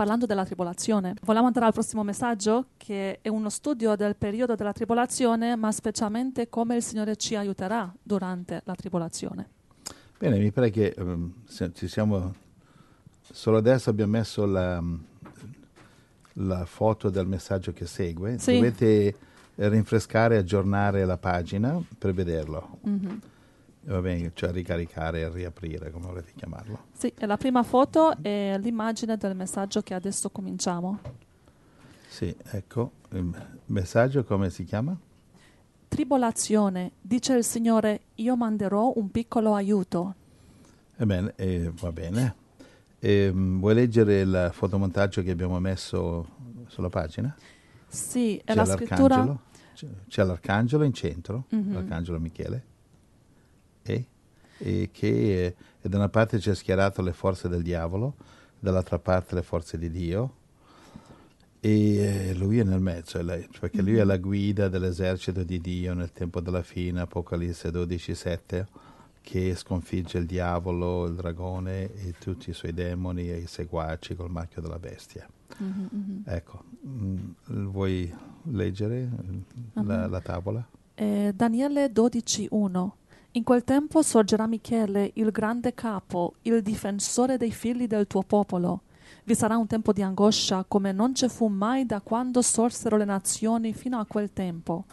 Parlando della tribolazione, vogliamo andare al prossimo messaggio che è uno studio del periodo della tribolazione, ma specialmente come il Signore ci aiuterà durante la tribolazione. Bene, mi pare che um, ci siamo. Solo adesso abbiamo messo la, la foto del messaggio che segue. Sì. Dovete rinfrescare e aggiornare la pagina per vederlo. Mhm. Va bene, cioè ricaricare e riaprire, come volete chiamarlo. Sì, e la prima foto è l'immagine del messaggio che adesso cominciamo. Sì, ecco. Il messaggio come si chiama? Tribolazione, dice il Signore, io manderò un piccolo aiuto. Ebbene, eh, va bene. Ehm, vuoi leggere il fotomontaggio che abbiamo messo sulla pagina? Sì, è C'è la scrittura... l'arcangelo, c'è, l'arcangelo in centro, Mhm. l'arcangelo Michele, e, e che eh, da una parte c'è schierato le forze del diavolo, dall'altra parte le forze di Dio, e eh, lui è nel mezzo, è lei, perché lui è la guida dell'esercito di Dio nel tempo della fine, Apocalisse 12:7, che sconfigge il diavolo, il dragone e tutti i suoi demoni e i seguaci col marchio della bestia. Mhm, mhm. Ecco, mm, vuoi leggere la, Mhm. la tavola? Eh, Daniele 12.1 In quel tempo sorgerà Michele, il grande capo, il difensore dei figli del tuo popolo. Vi sarà un tempo di angoscia come non ci fu mai da quando sorsero le nazioni fino a quel tempo.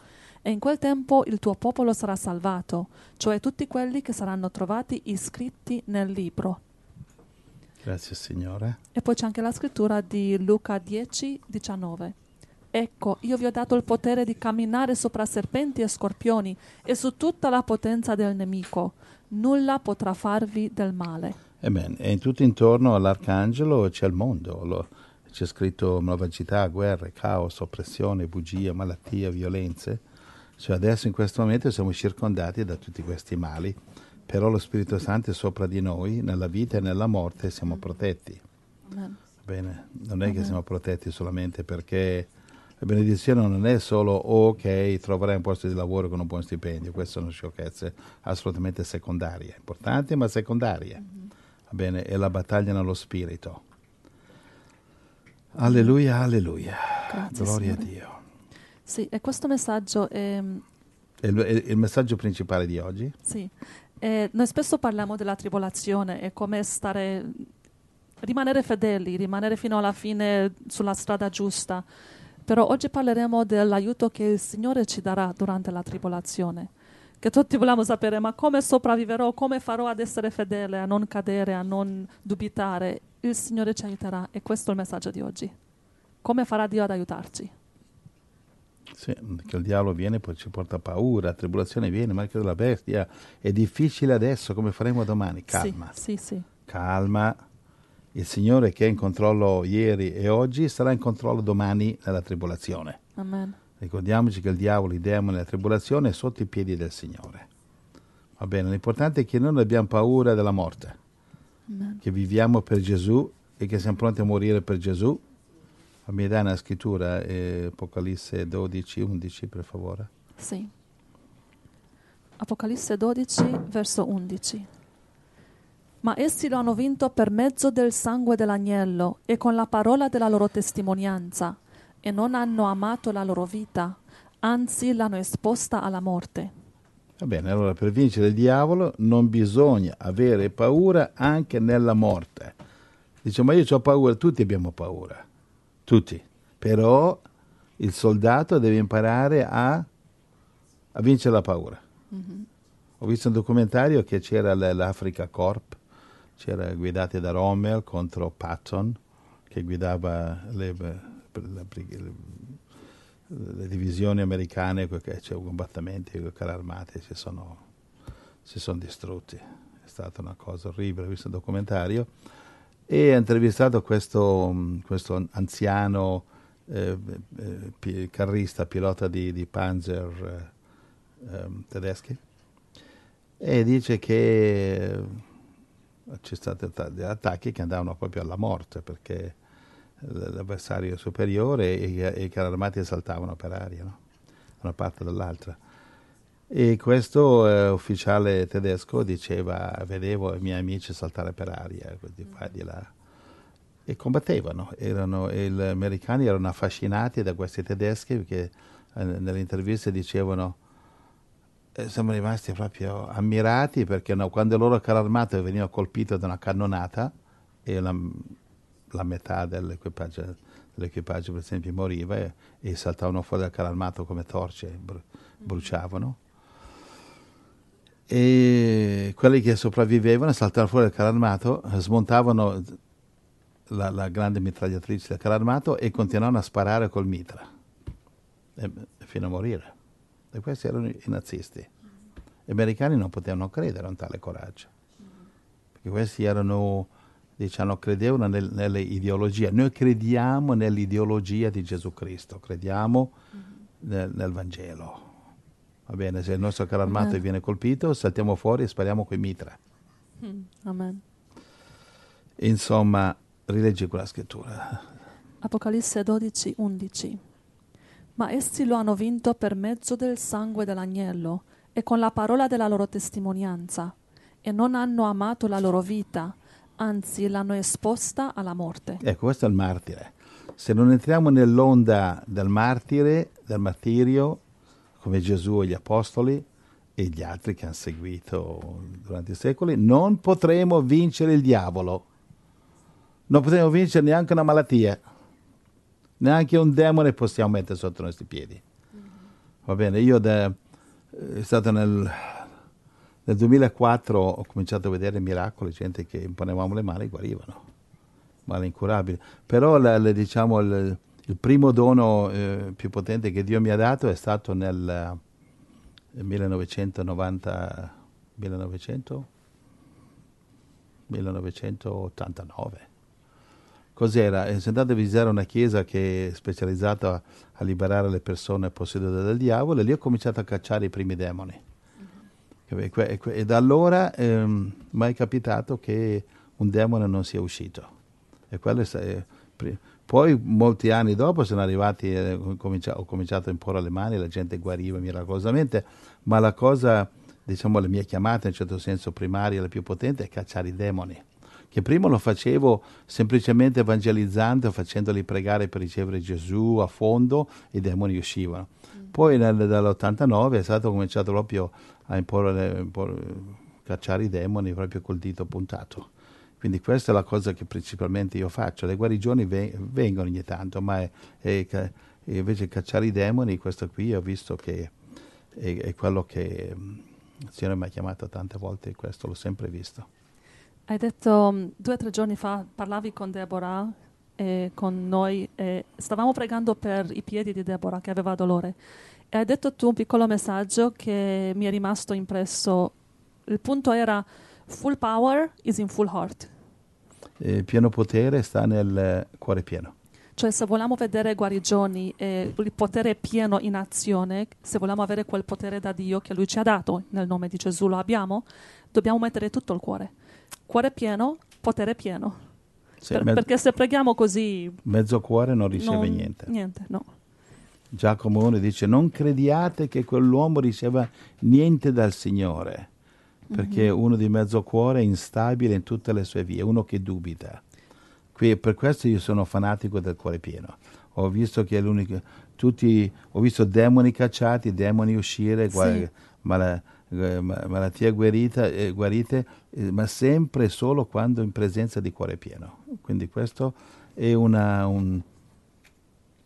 E in quel tempo il tuo popolo sarà salvato, cioè tutti quelli che saranno trovati iscritti nel libro. Grazie Signore. E poi c'è anche la scrittura di Luca 10, 19. Ecco, io vi ho dato il potere di camminare sopra serpenti e scorpioni e su tutta la potenza del nemico. Nulla potrà farvi del male. Amen. E in tutto intorno all'arcangelo c'è il mondo. Lo- c'è scritto malvagità, guerre, caos, oppressione, bugia, malattia, violenze. Cioè adesso in questo momento siamo circondati da tutti questi mali, però lo Spirito Santo è sopra di noi, nella vita e nella morte siamo protetti. Amen. Bene, non è che Mhm. siamo protetti solamente perché la benedizione non è solo ok, troverai un posto di lavoro con un buon stipendio, queste sono sciocchezze assolutamente secondarie, importanti ma secondarie. Va bene, è la battaglia nello spirito. Alleluia, alleluia. Grazie, Gloria Signore. a Dio. Sì, e questo messaggio è, È il, è il messaggio principale di oggi? Sì, eh, noi spesso parliamo della tribolazione e come stare, rimanere fedeli, rimanere fino alla fine sulla strada giusta. Però oggi parleremo dell'aiuto che il Signore ci darà durante la tribolazione. Che tutti vogliamo sapere, ma come sopravviverò, come farò ad essere fedele, a non cadere, a non dubitare? Il Signore ci aiuterà e questo è il messaggio di oggi. Come farà Dio ad aiutarci? Sì, che il diavolo viene poi ci porta paura, la tribolazione viene, marchio della bestia. È difficile adesso, come faremo domani? Calma. Sì, sì, sì. calma. Il Signore che è in controllo ieri e oggi sarà in controllo domani nella tribolazione. Amen. Ricordiamoci che il diavolo, i demoni, la tribolazione è sotto i piedi del Signore. Va bene, l'importante è che noi non abbiamo paura della morte, Amen. che viviamo per Gesù e che siamo pronti a morire per Gesù. Mi dai una scrittura, eh, Apocalisse 12, 11, per favore. Sì. Apocalisse 12, verso 11. Ma essi lo hanno vinto per mezzo del sangue dell'agnello e con la parola della loro testimonianza, e non hanno amato la loro vita, anzi l'hanno esposta alla morte. Va bene, allora per vincere il diavolo non bisogna avere paura anche nella morte. Dice, ma io ho paura, tutti abbiamo paura, tutti. Però il soldato deve imparare a, a vincere la paura. Ho visto un documentario che c'era l'Africa Corp, c'era guidati da Rommel contro Patton, che guidava le, le- le- divisioni americane, c'è combattimenti con carri armati, si sono, si sono distrutti. È stata una cosa orribile, ho visto il documentario. e ha intervistato questo, questo anziano eh, eh, carrista, pilota di, di Panzer eh, ehm, tedeschi e dice che ci sono stati degli attacchi che andavano proprio alla morte perché l'avversario superiore e, e i carri armati saltavano per aria, no? una parte dall'altra. E questo eh, ufficiale tedesco diceva, vedevo i miei amici saltare per aria, di qua di là. E combattevano, erano, e gli americani erano affascinati da questi tedeschi perché eh, nelle interviste dicevano eh, siamo rimasti proprio ammirati perché no, quando il loro carro armato veniva colpito da una cannonata e la, la metà dell'equipaggio, dell'equipaggio, per esempio moriva e, e, saltavano fuori dal carro armato come torce, bru- bruciavano. E quelli che sopravvivevano saltavano fuori dal carro armato, smontavano la, la grande mitragliatrice del carro armato e continuavano a sparare col mitra e, fino a morire. E questi erano i nazisti. Gli americani non potevano credere a un tale coraggio, perché questi erano, diciamo, credevano nel, nelle ideologie. Noi crediamo nell'ideologia di Gesù Cristo, crediamo nel, nel Vangelo. Va bene, se il nostro carro armato Amen. viene colpito, saltiamo fuori e spariamo coi mitra. Mm. Amen. Insomma, rileggi quella scrittura. Apocalisse 12, 11. Ma essi lo hanno vinto per mezzo del sangue dell'agnello e con la parola della loro testimonianza, e non hanno amato la loro vita, anzi l'hanno esposta alla morte. Ecco, questo è il martire. Se non entriamo nell'onda del martire, del martirio, come Gesù e gli apostoli e gli altri che hanno seguito durante i secoli, non potremo vincere il diavolo. Non potremo vincere neanche una malattia. Neanche un demone possiamo mettere sotto i nostri piedi. Va bene, io da, è stato nel, nel 2004 ho cominciato a vedere miracoli, gente che imponevamo le mani e guarivano, male incurabili. Però la, la, diciamo, il, il, primo dono eh, più potente che Dio mi ha dato è stato nel 1990, 1900, 1989 cos'era? Sono andato a visitare una chiesa che è specializzata a liberare le persone possedute dal diavolo e lì ho cominciato a cacciare i primi demoni. Mm-hmm. E da allora ehm, è capitato che un demone non sia uscito. È, poi molti anni dopo sono arrivati, eh, ho cominciato a imporre le mani, la gente guariva miracolosamente, ma la cosa, diciamo, la mia chiamata in certo senso primaria, la più potente, è cacciare i demoni che prima lo facevo semplicemente evangelizzando, facendoli pregare per ricevere Gesù a fondo e i demoni uscivano. Mm. Poi nel, dall'89 è stato cominciato proprio a imporre, imporre, cacciare i demoni proprio col dito puntato. Quindi questa è la cosa che principalmente io faccio. Le guarigioni vengono ogni tanto, ma è, è, è invece cacciare i demoni, questo qui ho visto che è, è quello che mm, il Signore mi ha chiamato tante volte questo l'ho sempre visto. Hai detto mm, due o tre giorni fa, parlavi con Deborah e con noi e stavamo pregando per i piedi di Deborah che aveva dolore. E hai detto tu un piccolo messaggio che mi è rimasto impresso. Il punto era full power is in full heart. Il pieno potere sta nel cuore pieno. Cioè se vogliamo vedere guarigioni e il potere pieno in azione, se vogliamo avere quel potere da Dio che Lui ci ha dato, nel nome di Gesù lo abbiamo, dobbiamo mettere tutto il cuore cuore pieno, potere pieno. Sì, per, mezzo, perché se preghiamo così... Mezzo cuore non riceve non, niente. Niente, no. Giacomo 1 dice non crediate che quell'uomo riceva niente dal Signore, perché mm-hmm. uno di mezzo cuore è instabile in tutte le sue vie, uno che dubita. Qui, per questo io sono fanatico del cuore pieno. Ho visto che è l'unico, tutti, ho visto demoni cacciati, demoni uscire, sì. guarda, ma la, eh, malattie guarita, eh, guarite, eh, ma sempre e solo quando in presenza di cuore pieno. Quindi questo è una, un,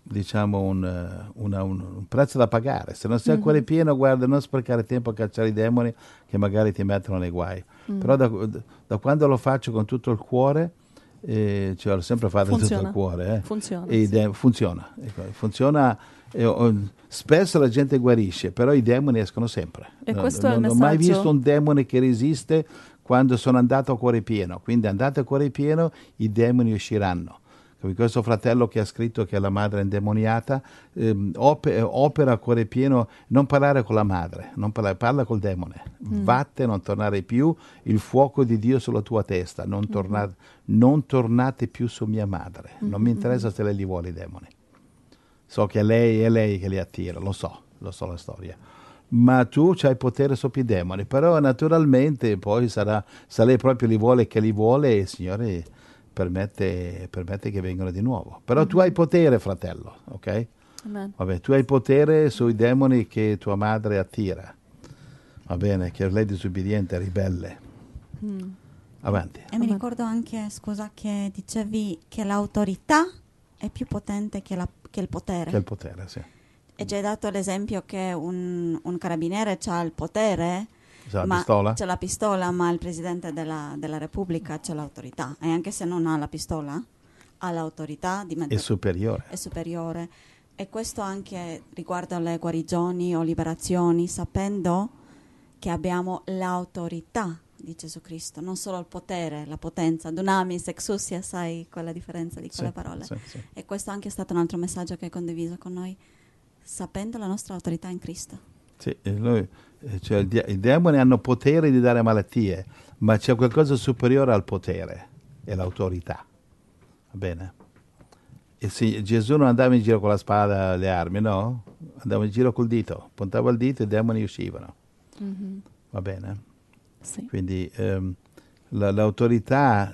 diciamo un, eh, una, un, un, prezzo da pagare. Se non sei mm-hmm. cuore pieno, guarda, non sprecare tempo a cacciare i demoni che magari ti mettono nei guai. Mm. Però da, da, quando lo faccio con tutto il cuore, eh, cioè l'ho sempre fatto funziona. tutto il cuore. Eh. Funziona. Sì. De- funziona. Ecco, funziona spesso la gente guarisce, però i demoni escono sempre. E questo non, è il non ho mai visto un demone che resiste quando sono andato a cuore pieno. Quindi andate a cuore pieno, i demoni usciranno. Questo fratello che ha scritto che la madre è indemoniata ehm, op- opera a cuore pieno, non parlare con la madre, non parlare, parla col demone. Mm. Vatte, non tornare più, il fuoco di Dio sulla tua testa, non, torna- mm-hmm. non tornate più su mia madre. Mm-hmm. Non mi interessa se lei li vuole i demoni. So che lei è lei che li attira, lo so, lo so la storia ma tu hai potere sopra i demoni. Però naturalmente poi sarà, se lei proprio li vuole che li vuole, il Signore permette, permette che vengano di nuovo. Però mm-hmm. tu hai potere, fratello, ok? Vabbè, tu hai potere sui demoni che tua madre attira. Va bene, che lei è disobbediente, ribelle. Mm. Avanti. E mi ricordo anche, scusa, che dicevi che l'autorità è più potente che, la, che il potere. Che il potere, sì. E ci hai dato l'esempio che un, un carabiniere ha il potere, c'è la pistola? C'è la pistola, ma il Presidente della, della Repubblica c'è l'autorità. E anche se non ha la pistola, ha l'autorità di mettere... È superiore. È superiore. E questo anche riguardo alle guarigioni o liberazioni, sapendo che abbiamo l'autorità di Gesù Cristo, non solo il potere, la potenza, dunamis, exousia, sai quella differenza di quelle sì, parole. Sì, sì. E questo anche è stato un altro messaggio che hai condiviso con noi sapendo la nostra autorità in Cristo. Sì, noi, eh, cioè, i demoni hanno potere di dare malattie, ma c'è qualcosa superiore al potere, è l'autorità. Va bene? E se Gesù non andava in giro con la spada e le armi, no? Andava in giro col dito, puntava il dito e i demoni uscivano. Mm-hmm. Va bene? Sì. Quindi ehm, la, l'autorità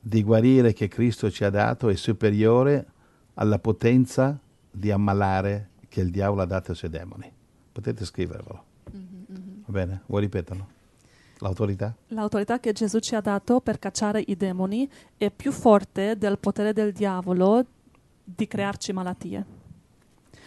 di guarire che Cristo ci ha dato è superiore alla potenza di ammalare che il diavolo ha dato ai suoi demoni. Potete scrivervelo. Mm-hmm. Va bene? Vuoi ripeterlo? L'autorità? L'autorità che Gesù ci ha dato per cacciare i demoni è più forte del potere del diavolo di crearci malattie.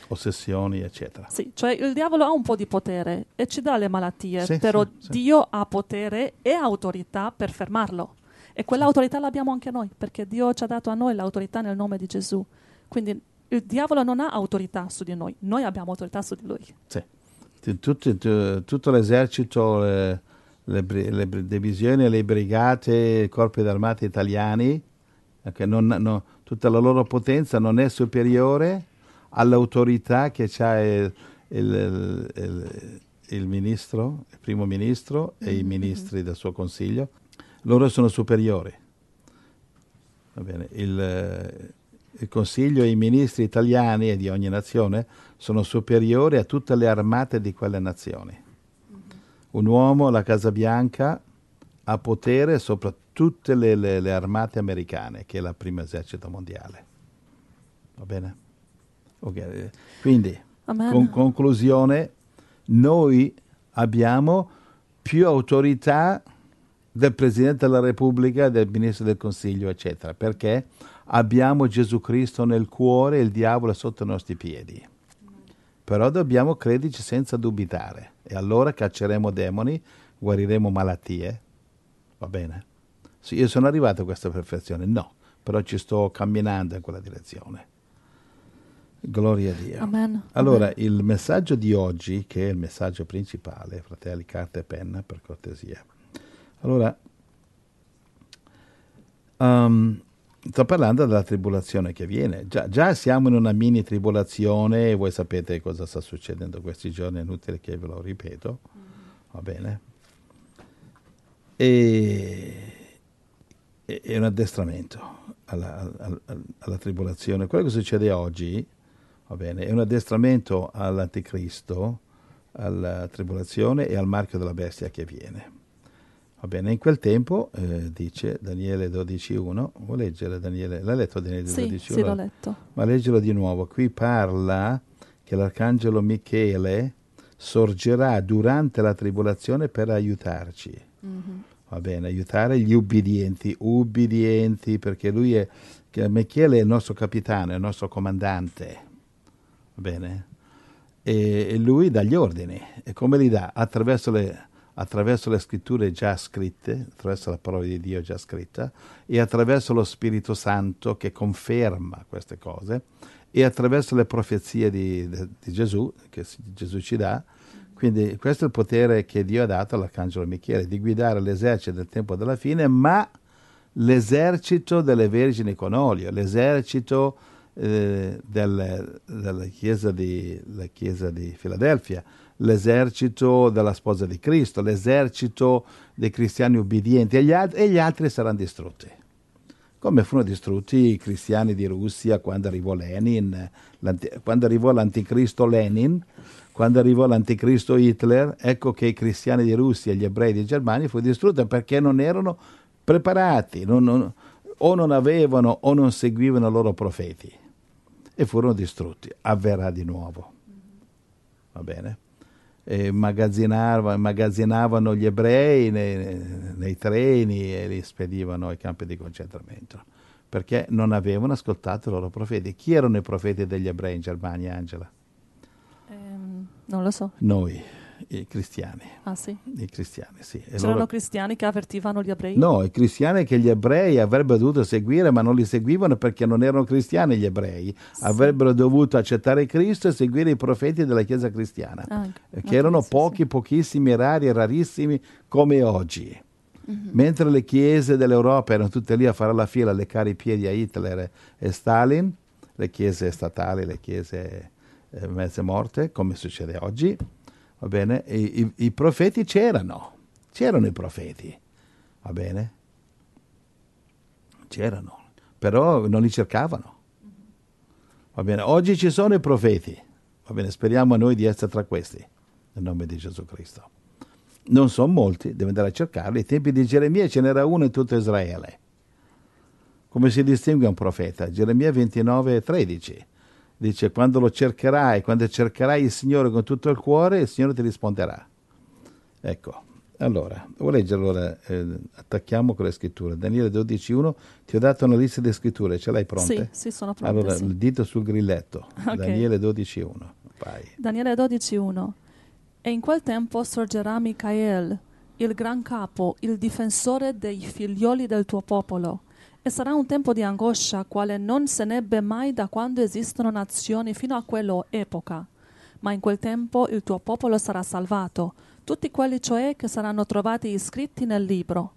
Ossessioni, eccetera. Sì, cioè il diavolo ha un po' di potere e ci dà le malattie, sì, però sì, Dio ha potere e autorità per fermarlo. E quell'autorità l'abbiamo anche noi, perché Dio ci ha dato a noi l'autorità nel nome di Gesù. Quindi il diavolo non ha autorità su di noi, noi abbiamo autorità su di lui. Sì. Tutto, tutto l'esercito, le, le, le, divisioni, le brigate, i corpi d'armata italiani, non, no, tutta la loro potenza non è superiore all'autorità che ha il, il, il, il, ministro, il primo ministro e mm-hmm. i ministri del suo consiglio. Loro sono superiori. Va bene. Il, il Consiglio e i ministri italiani e di ogni nazione sono superiori a tutte le armate di quelle nazioni. Un uomo, la Casa Bianca, ha potere sopra tutte le, le, le armate americane, che è la prima esercito mondiale. Va bene? Okay. Quindi, con conclusione, noi abbiamo più autorità del Presidente della Repubblica, del Ministro del Consiglio, eccetera. Perché? abbiamo Gesù Cristo nel cuore e il diavolo è sotto i nostri piedi. Però dobbiamo crederci senza dubitare e allora cacceremo demoni, guariremo malattie. Va bene? Sì, io sono arrivato a questa perfezione? No, però ci sto camminando in quella direzione. Gloria a Dio. Amen. Allora, Amen. il messaggio di oggi, che è il messaggio principale, fratelli, carta e penna, per cortesia. Allora, um, Sto parlando della tribolazione che viene. Già, già, siamo in una mini tribolazione e voi sapete cosa sta succedendo questi giorni, è inutile che ve lo ripeto. Va bene? E, è un addestramento alla, alla, alla, tribolazione. Quello che succede oggi, è un addestramento all'anticristo, alla tribolazione e al marchio della bestia che viene. Va bene, in quel tempo, eh, dice Daniele 12.1, vuoi leggere Daniele? L'hai letto Daniele sì, 12.1? Sì, l'ho letto. Ma leggelo di nuovo. Qui parla che l'arcangelo Michele sorgerà durante la tribolazione per aiutarci. Mm-hmm. Va bene, aiutare gli ubbidienti, ubbidienti, perché lui è, Michele è il nostro capitano, è il nostro comandante. Bene? E, e lui dà gli ordini. E come li dà? Attraverso le attraverso le scritture già scritte, attraverso la parola di Dio già scritta, e attraverso lo Spirito Santo che conferma queste cose, e attraverso le profezie di, di Gesù, che Gesù ci dà, Quindi questo è il potere che Dio ha dato all'Arcangelo Michele, di guidare l'esercito del tempo della fine, ma l'esercito delle vergini con olio, l'esercito eh, del, della, chiesa di, chiesa di Filadelfia, l'esercito della sposa di Cristo, l'esercito dei cristiani ubbidienti e gli, altri, e gli altri saranno distrutti. Come furono distrutti i cristiani di Russia quando arrivò Lenin, quando arrivò l'anticristo Lenin, quando arrivò l'anticristo Hitler, ecco che i cristiani di Russia e gli ebrei di Germania furono distrutti perché non erano preparati, non, non, o non avevano o non seguivano i loro profeti e furono distrutti. Avverrà di nuovo. Va bene? E immagazzinavano gli ebrei nei, nei, treni e li spedivano ai campi di concentramento perché non avevano ascoltato i loro profeti. Chi erano i profeti degli ebrei in Germania, Angela? Um, non lo so. Noi i cristiani. Ah sì? I cristiani, sì. E C'erano loro... cristiani che avvertivano gli ebrei? No, i cristiani che gli ebrei avrebbero dovuto seguire, ma non li seguivano perché non erano cristiani gli ebrei. Sì. Avrebbero dovuto accettare Cristo e seguire i profeti della Chiesa cristiana, ah, che okay, erano sì, pochi, sì. pochissimi, rari e rarissimi come oggi. Mm-hmm. Mentre le chiese dell'Europa erano tutte lì a fare la fila, a leccare i piedi a Hitler e Stalin, le chiese statali, le chiese eh, mezze morte, come succede oggi, va bene? I, i, I, profeti c'erano, c'erano i profeti, va bene? C'erano, però non li cercavano. Va bene, oggi ci sono i profeti, va bene, speriamo noi di essere tra questi, nel nome di Gesù Cristo. Non sono molti, devo andare a cercarli. Ai tempi di Geremia ce n'era uno in tutto Israele. Come si distingue un profeta? Geremia 29, 13 dice quando lo cercherai, quando cercherai il Signore con tutto il cuore, il Signore ti risponderà. Ecco, allora, devo leggere allora, eh, attacchiamo con le scritture. Daniele 12.1, ti ho dato una lista di scritture, ce l'hai pronta? Sì, sì, sono pronte. Allora, sì. il dito sul grilletto, Ok. Daniele 12.1, vai. Daniele 12.1 E in quel tempo sorgerà Micael, il gran capo, il difensore dei figlioli del tuo popolo. E sarà un tempo di angoscia, quale non se n'ebbe mai da quando esistono nazioni fino a quella epoca. Ma in quel tempo il tuo popolo sarà salvato, tutti quelli cioè che saranno trovati iscritti nel libro.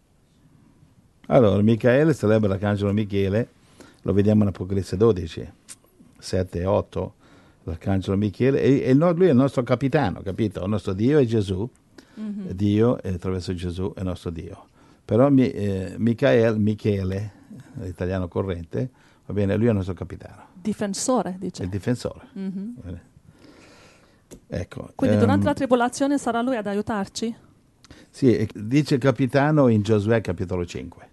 Allora, Michaele celebra l'arcangelo Michele, lo vediamo in Apocalisse 12, 7 e 8, l'arcangelo Michele, e, e lui è il nostro capitano, capito? Il nostro Dio è Gesù, Dio e attraverso Gesù è il nostro Dio. Però eh, Michael, Michele, l'italiano corrente, va bene, lui è il nostro capitano, Difensore, dice. il difensore. Mhm. Bene. Ecco. Quindi ehm, durante la tribolazione sarà lui ad aiutarci? Sì, dice capitano in Giosuè capitolo 5.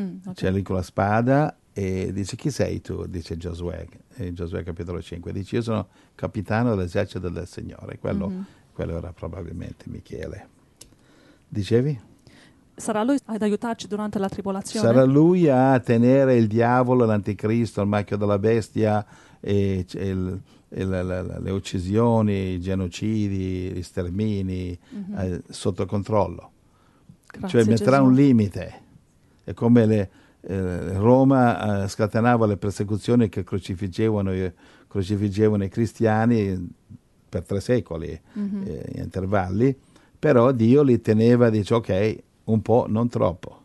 Mm, ok. C'è lì con la spada e dice chi sei tu? Dice Giosuè, in Giosuè capitolo 5. Dice io sono capitano dell'esercito del Signore. Quello, Mhm. quello era probabilmente Michele. Dicevi? Sarà lui ad aiutarci durante la tribolazione? Sarà lui a tenere il diavolo, l'anticristo, il marchio della bestia, e, c- il- il- la- la- le uccisioni, i genocidi, gli stermini Mhm. eh, sotto controllo. Grazie, cioè metterà Gesù. un limite. È come le, eh, Roma eh, scatenava le persecuzioni che crocifiggevano, i- crocifiggevano i cristiani per tre secoli, Mhm. eh, in intervalli, però Dio li teneva, dice ok, un po', non troppo.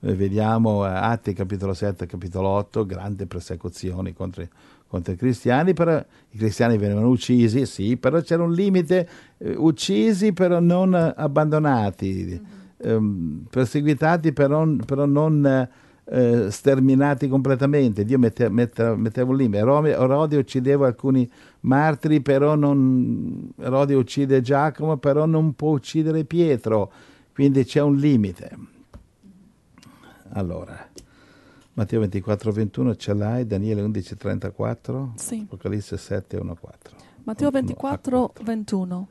Noi vediamo eh, Atti capitolo 7, capitolo 8, grandi persecuzioni contro, contro i cristiani, però i cristiani venivano uccisi, sì, però c'era un limite, eh, uccisi però non eh, abbandonati, ehm, perseguitati però, però non eh, eh, sterminati completamente. Dio mette- mette- metteva un limite. Erode uccideva alcuni martiri, però non, Erode uccide Giacomo, però non può uccidere Pietro, quindi c'è un limite. Allora, Matteo 24, 21 ce l'hai, Daniele 11, 34, Sì. Apocalisse 7, 1, 4. Matteo No, 24, A4. 21.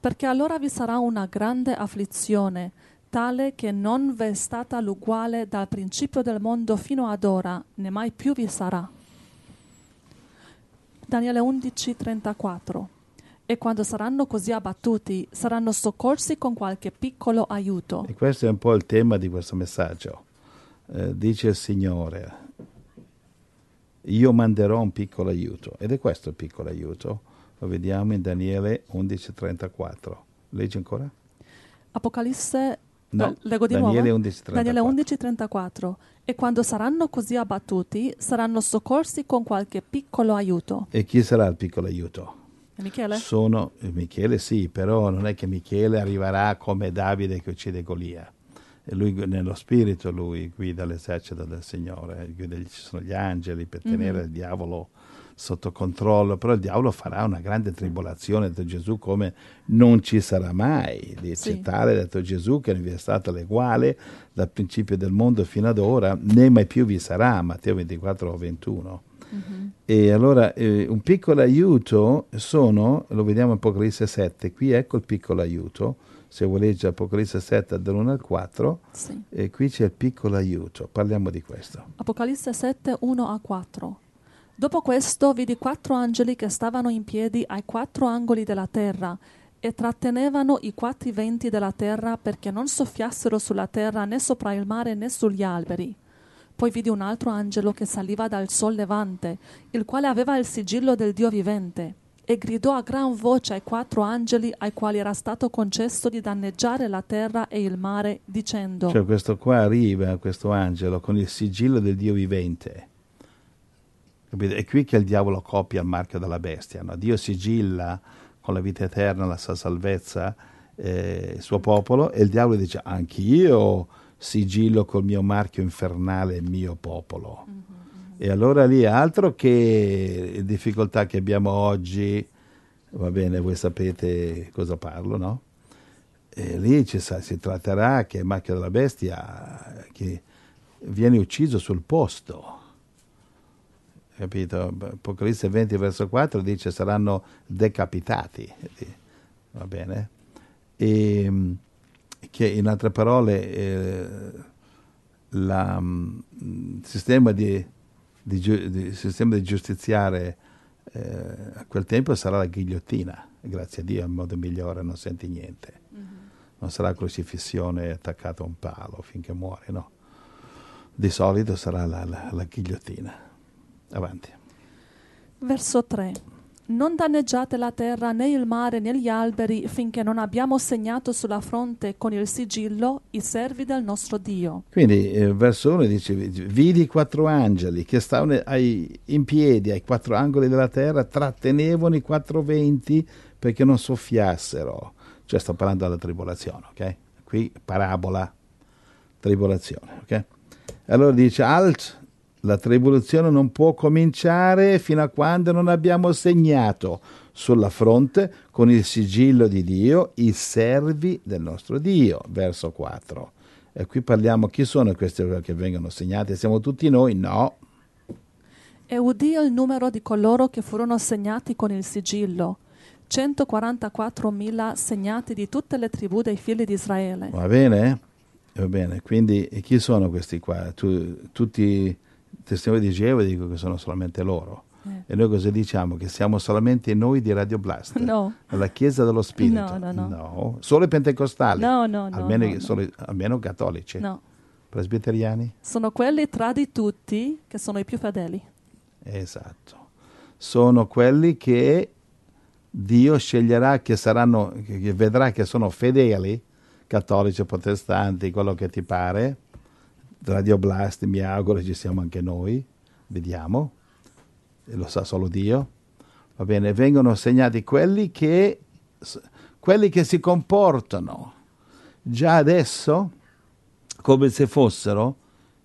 Perché allora vi sarà una grande afflizione, tale che non v'è stata l'uguale dal principio del mondo fino ad ora, né mai più vi sarà. Daniele 11, 34. E quando saranno così abbattuti, saranno soccorsi con qualche piccolo aiuto. E questo è un po' il tema di questo messaggio. Eh, dice il Signore, io manderò un piccolo aiuto. Ed è questo il piccolo aiuto. Lo vediamo in Daniele 11:34. Leggi ancora? Apocalisse, No, eh, leggo di Daniele nuovo. 11:34. Daniele 11:34. E quando saranno così abbattuti, saranno soccorsi con qualche piccolo aiuto. E chi sarà il piccolo aiuto? Michele? Sono eh, Michele sì, però non è che Michele arriverà come Davide che uccide Golia. E lui nello spirito lui guida l'esercito del Signore, guida- ci sono gli angeli per tenere il diavolo sotto controllo, però il diavolo farà una grande tribolazione, detto Gesù, come non ci sarà mai. Dice Sì. tale, detto Gesù, che non vi è stata l'eguale dal principio del mondo fino ad ora, né mai più vi sarà, Matteo 24, 21. E allora eh, un piccolo aiuto sono, lo vediamo in Apocalisse 7, qui ecco il piccolo aiuto, se vuoi leggere Apocalisse 7 dall'1 al 4, Sì. e qui c'è il piccolo aiuto, parliamo di questo. Apocalisse 7, 1 a 4. Dopo questo vidi quattro angeli che stavano in piedi ai quattro angoli della terra e trattenevano i quattro venti della terra perché non soffiassero sulla terra né sopra il mare né sugli alberi. Poi vidi un altro angelo che saliva dal sol levante, il quale aveva il sigillo del Dio vivente, e gridò a gran voce ai quattro angeli ai quali era stato concesso di danneggiare la terra e il mare, dicendo Cioè questo qua arriva, questo angelo, con il sigillo del Dio vivente. Capite? È qui che il diavolo copia il marchio della bestia. no? Dio sigilla con la vita eterna la sua salvezza eh, il suo popolo e il diavolo dice anch'io sigillo col mio marchio infernale il mio popolo. E allora lì altro che difficoltà che abbiamo oggi, va bene, voi sapete cosa parlo, no? E lì ci si tratterà che il marchio della bestia che viene ucciso sul posto. Capito? Apocalisse 20 verso 4 dice saranno decapitati. Va bene? E che in altre parole eh, la, mm, il sistema di, di di- il sistema di giustiziare eh, a quel tempo sarà la ghigliottina, grazie a Dio, in modo migliore non senti niente. Non sarà crocifissione attaccata a un palo finché muore, no. Di solito sarà la, la- la ghigliottina. Avanti. Verso 3. Non danneggiate la terra né il mare né gli alberi finché non abbiamo segnato sulla fronte con il sigillo i servi del nostro Dio. Quindi eh, verso 1 dice, vidi quattro angeli che stavano ai- in piedi ai quattro angoli della terra, trattenevano i quattro venti perché non soffiassero. Cioè sto parlando della tribolazione, ok? Qui parabola, tribolazione, ok? Allora dice, alt, la tribolazione non può cominciare fino a quando non abbiamo segnato sulla fronte con il sigillo di Dio i servi del nostro Dio, verso 4. E qui parliamo chi sono questi che vengono segnati? Siamo tutti noi? No. E udì il numero di coloro che furono segnati con il sigillo. 144.000 segnati di tutte le tribù dei figli di Israele. Va bene? Va bene, quindi chi sono questi qua? Tu- tutti testimoni di Geova dicono che sono solamente loro. Eh. E noi cosa diciamo? Che siamo solamente noi di Radio Blast? No. La Chiesa dello Spirito? No, no, no. Solo i pentecostali? No, no, no, Almeno, no, no. solo- almeno cattolici? No, Presbiteriani? sono quelli tra di tutti che sono i più fedeli. Esatto. Sono quelli che Dio sceglierà che saranno, che vedrà che sono fedeli, cattolici, protestanti, quello che ti pare. Radio Blast, mi auguro ci siamo anche noi, vediamo, e lo sa solo Dio. Va bene, vengono segnati quelli che, quelli che si comportano già adesso come se fossero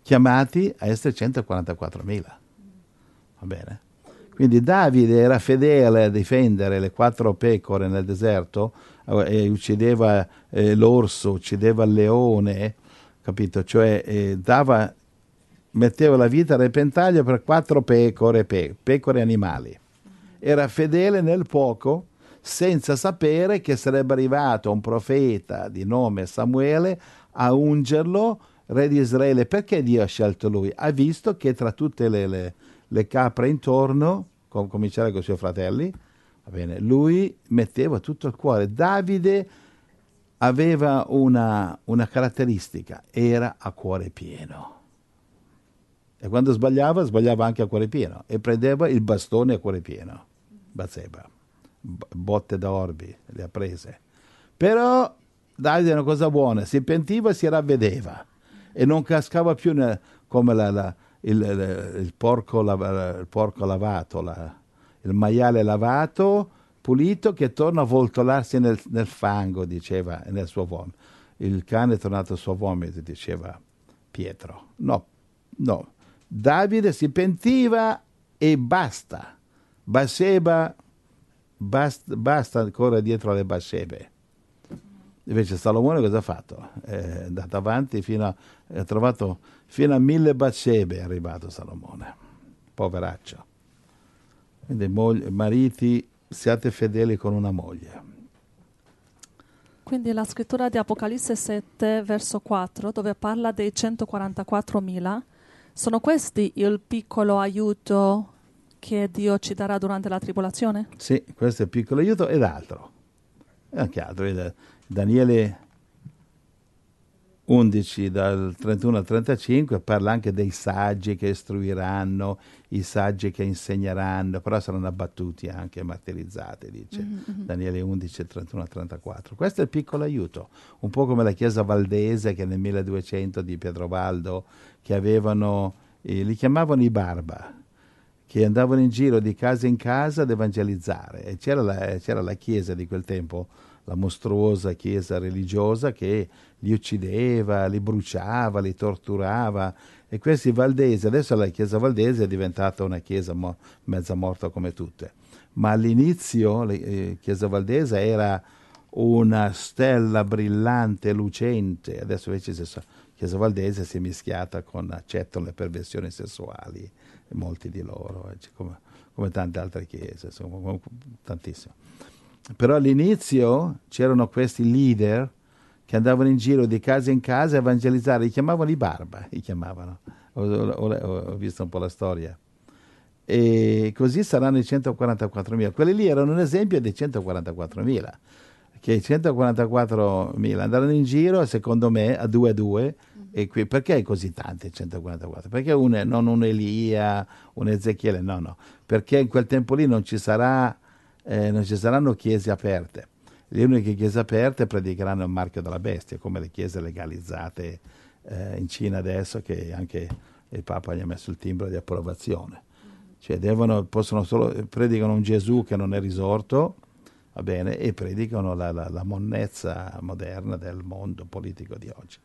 chiamati a essere 144.000. Va bene? Quindi Davide era fedele a difendere le quattro pecore nel deserto eh, e uccideva eh, l'orso, uccideva il leone, capito? Cioè eh, dava, metteva la vita a repentaglio per quattro pecore, pe- pecore animali. Era fedele nel poco senza sapere che sarebbe arrivato un profeta di nome Samuele a ungerlo re di Israele. Perché Dio ha scelto lui? Ha visto che tra tutte le, le- le capre intorno, com- cominciare con i suoi fratelli, bene, lui metteva tutto il cuore. Davide aveva una, una caratteristica, era a cuore pieno. E quando sbagliava, sbagliava anche a cuore pieno e prendeva il bastone a cuore pieno. Batseba. botte d'orbi, le ha prese. Però Davide è una cosa buona, si pentiva e si ravvedeva e non cascava più nel, come la, la, il, il, porco, il, porco, lavato, la, il maiale lavato, pulito, che torna a voltolarsi nel, nel fango, diceva, nel suo vomito. Il cane è tornato al suo vomito, diceva Pietro. No, no. Davide si pentiva e basta. Baseba, basta, basta ancora dietro alle Basebe. Invece Salomone cosa ha fatto? È andato avanti fino a, ha trovato fino a mille Basebe è arrivato Salomone. Poveraccio. Quindi mogli, mariti, siate fedeli con una moglie. Quindi la scrittura di Apocalisse 7, verso 4, dove parla dei 144.000, sono questi il piccolo aiuto che Dio ci darà durante la tribolazione? Sì, questo è il piccolo aiuto ed altro. E anche altro. Daniele 11 dal 31 al 35 parla anche dei saggi che istruiranno, i saggi che insegneranno, però saranno abbattuti anche martirizzati, dice mm-hmm. Daniele 11 31 al 34. Questo è il piccolo aiuto, un po' come la chiesa valdese che nel 1200 di Piedrovaldo, che avevano, eh, li chiamavano i barba, che andavano in giro di casa in casa ad evangelizzare e c'era la, c'era la chiesa di quel tempo la mostruosa chiesa religiosa che li uccideva, li bruciava, li torturava. E questi valdesi, adesso la chiesa valdese è diventata una chiesa mo- mezza morta come tutte, ma all'inizio la eh, chiesa valdese era una stella brillante, lucente, adesso invece la chiesa valdese si è mischiata con, accettano le perversioni sessuali, molti di loro, eh, come, come tante altre chiese, insomma, tantissimo. Però all'inizio c'erano questi leader che andavano in giro di casa in casa a evangelizzare, li chiamavano i barba, li chiamavano. Ho, ho, ho visto un po' la storia. E così saranno i 144.000. Quelli lì erano un esempio dei 144.000, che i 144.000 andarono in giro, secondo me, a due a due. E qui, perché così tanti 144? Perché un, non un Elia, un Ezechiele, no, no. Perché in quel tempo lì non ci sarà eh, non ci saranno chiese aperte. Le uniche chiese aperte predicheranno il marchio della bestia, come le chiese legalizzate eh, in Cina adesso, che anche il Papa gli ha messo il timbro di approvazione. Cioè devono, possono solo, predicano un Gesù che non è risorto, va bene, e predicano la, la, la monnezza moderna del mondo politico di oggi.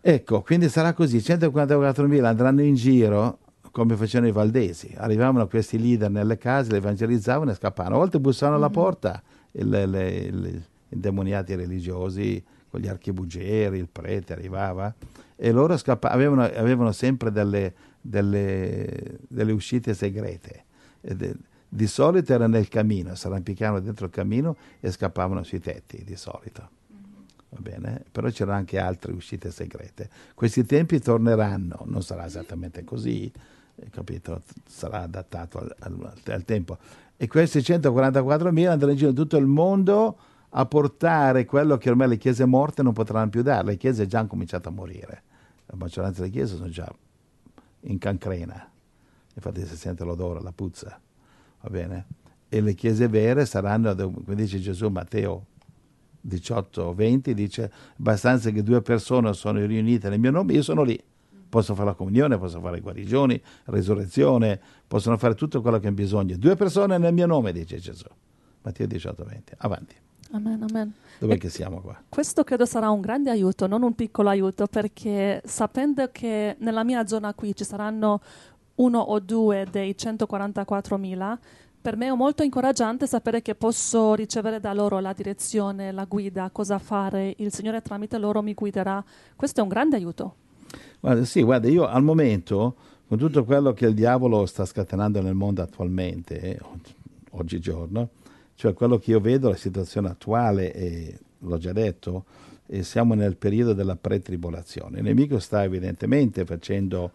Ecco, quindi sarà così, 144.000 andranno in giro come facevano i valdesi. Arrivavano questi leader nelle case, le evangelizzavano e scappavano. A volte bussavano alla mm-hmm. porta i indemoniati religiosi con gli archibugeri, il prete arrivava e loro scappavano, avevano, avevano sempre delle, delle, delle, uscite segrete. De, di solito era nel camino, si arrampicavano dentro il camino e scappavano sui tetti, di solito. Va bene? Però c'erano anche altre uscite segrete. Questi tempi torneranno, non sarà esattamente così, eh, capito? sarà adattato al, al, al, tempo. E questi 144.000 andranno in giro in tutto il mondo a portare quello che ormai le chiese morte non potranno più dare. Le chiese già hanno cominciato a morire. La maggioranza delle chiese sono già in cancrena. Infatti si sente l'odore, la puzza. Va bene? E le chiese vere saranno, come dice Gesù Matteo 18, 20, dice abbastanza che due persone sono riunite nel mio nome, io sono lì posso fare la comunione, posso fare guarigioni, resurrezione, possono fare tutto quello che hanno bisogno. Due persone nel mio nome, dice Gesù. Matteo 18, 20. Avanti. Amen, amen. Dov'è che siamo qua? Questo credo sarà un grande aiuto, non un piccolo aiuto, perché sapendo che nella mia zona qui ci saranno uno o due dei 144.000, per me è molto incoraggiante sapere che posso ricevere da loro la direzione, la guida, cosa fare. Il Signore tramite loro mi guiderà. Questo è un grande aiuto. Guarda, sì, guarda, io al momento, con tutto quello che il diavolo sta scatenando nel mondo attualmente, eh, oggigiorno, cioè quello che io vedo, la situazione attuale, e l'ho già detto, e siamo nel periodo della pretribolazione. Il nemico sta evidentemente facendo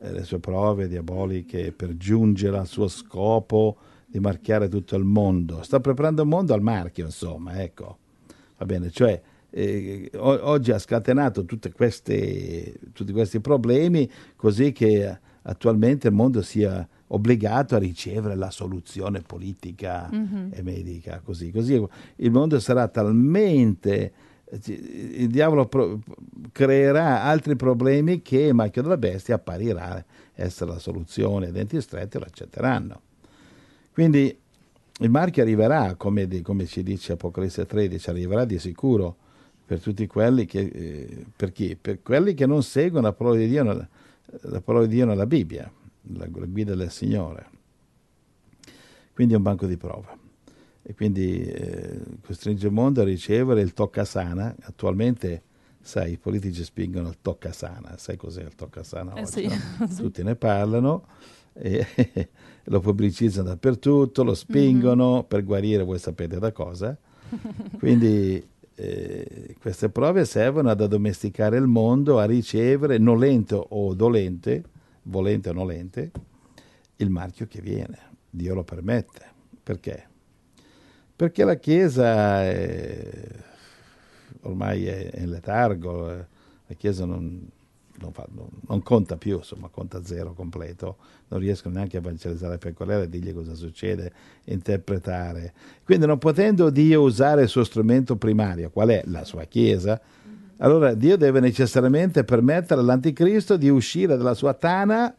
eh, le sue prove diaboliche per giungere al suo scopo di marchiare tutto il mondo. Sta preparando il mondo al marchio, insomma, ecco. Va bene, cioè eh, oggi ha scatenato queste, tutti questi problemi così che attualmente il mondo sia obbligato a ricevere la soluzione politica e medica, così. Così il mondo sarà talmente il diavolo pro- creerà altri problemi che il marchio della bestia apparirà essere la soluzione, i denti stretti lo accetteranno. Quindi il marchio arriverà, come, di, come ci dice Apocalisse 13, arriverà di sicuro per tutti quelli che, eh, per chi? Per quelli che non seguono la parola di Dio, la parola di Dio nella Bibbia, la, la guida del Signore. Quindi è un banco di prova e quindi eh, costringe il mondo a ricevere il tocca sana. Attualmente, sai, i politici spingono il tocca sana, sai cos'è il tocca sana Eh oggi? sì. no? Tutti ne parlano, e lo pubblicizzano dappertutto, lo spingono per guarire, voi sapete da cosa. Quindi eh, queste prove servono ad addomesticare il mondo, a ricevere, nolente o dolente, volente o nolente, il marchio che viene. Dio lo permette. Perché? Perché la Chiesa è- ormai è in letargo, eh, la Chiesa non, non fa- non- non conta più, insomma, conta zero completo, non riescono neanche a evangelizzare il pecorello e dirgli cosa succede, interpretare. Quindi non potendo Dio usare il suo strumento primario, qual è? La sua Chiesa, allora Dio deve necessariamente permettere all'anticristo di uscire dalla sua tana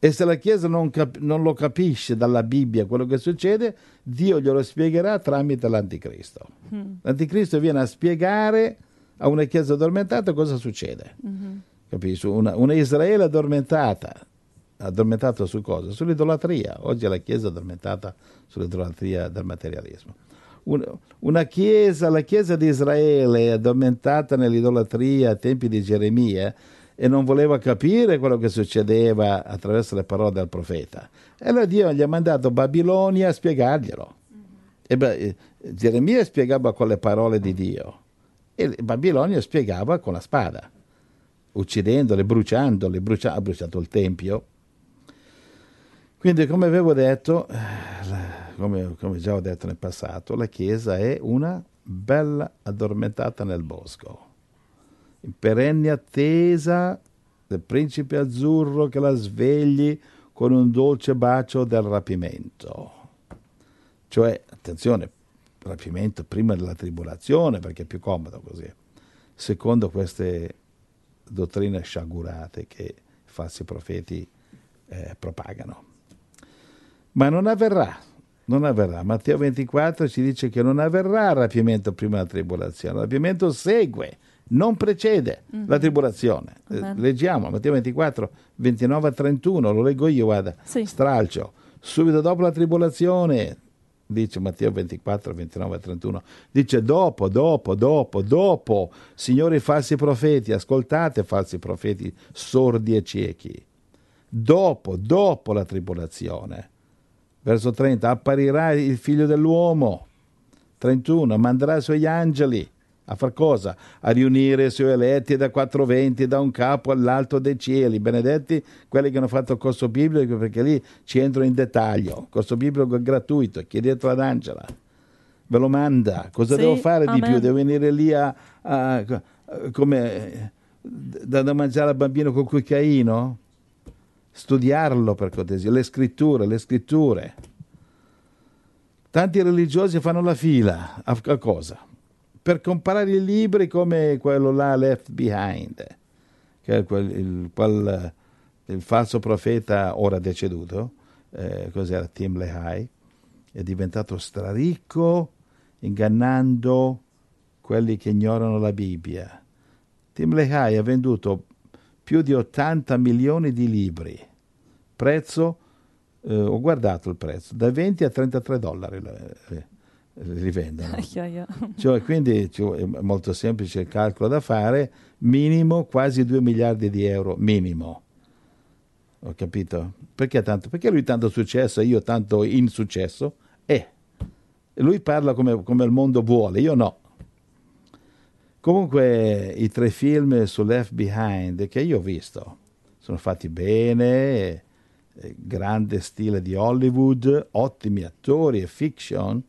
e se la Chiesa non, cap- non lo capisce dalla Bibbia quello che succede, Dio glielo spiegherà tramite l'anticristo. L'anticristo viene a spiegare a una Chiesa addormentata cosa succede. Capisci? Una, una Israele addormentata, addormentata su cosa? Sull'idolatria. Oggi la Chiesa è addormentata sull'idolatria del materialismo. Un- una Chiesa, la Chiesa di Israele è addormentata nell'idolatria ai tempi di Geremia e non voleva capire quello che succedeva attraverso le parole del profeta. E allora Dio gli ha mandato Babilonia a spiegarglielo. E beh, eh, Geremia spiegava con le parole di Dio e Babilonia spiegava con la spada, uccidendole, bruciandole, brucia- ha bruciato il Tempio. Quindi, come avevo detto, eh, come, come già ho detto nel passato, la Chiesa è una bella addormentata nel bosco, in perenne attesa del principe azzurro che la svegli con un dolce bacio del rapimento. Cioè, attenzione, rapimento prima della tribolazione perché è più comodo così, secondo queste dottrine sciagurate che i falsi profeti eh, propagano. Ma non avverrà, non avverrà. Matteo 24 ci dice che non avverrà il rapimento prima della tribolazione, il rapimento segue, non precede la tribolazione. Amen. leggiamo Matteo 24, 29 a 31, lo leggo io, guarda, Sì. stralcio. Subito dopo la tribolazione, dice Matteo 24, 29 a 31, dice dopo, dopo, dopo, dopo, signori falsi profeti, ascoltate falsi profeti sordi e ciechi, dopo, dopo la tribolazione. Verso 30, apparirà il figlio dell'uomo. 31, manderà i suoi angeli a far cosa? A riunire i suoi eletti da quattro venti, da un capo all'alto dei cieli. Benedetti quelli che hanno fatto il corso biblico, perché lì ci entro in dettaglio. Corso biblico è gratuito, chiedetelo ad Angela. Ve lo manda. Cosa Sì, devo fare di amen. più? Devo venire lì a, a- come da, da mangiare al bambino col cucchiaino? Studiarlo per cortesia, le scritture, le scritture. Tanti religiosi fanno la fila a, a cosa? Per comparare i libri come quello là, Left Behind, che è quel, il, quel, il falso profeta ora deceduto, eh, cos'era Tim Lehigh, è diventato straricco ingannando quelli che ignorano la Bibbia. Tim Lehigh ha venduto più di 80 milioni di libri, prezzo, eh, ho guardato il prezzo, da 20 a 33 dollari le- li vendono. Aia, aia. Cioè, quindi ci- è molto semplice il calcolo da fare, minimo quasi 2 miliardi di euro, minimo. Ho capito? Perché tanto? Perché lui tanto successo e io tanto insuccesso? Eh, lui parla come, come il mondo vuole, io no. Comunque i tre film su Left Behind che io ho visto sono fatti bene, eh, grande stile di Hollywood, ottimi attori e fiction,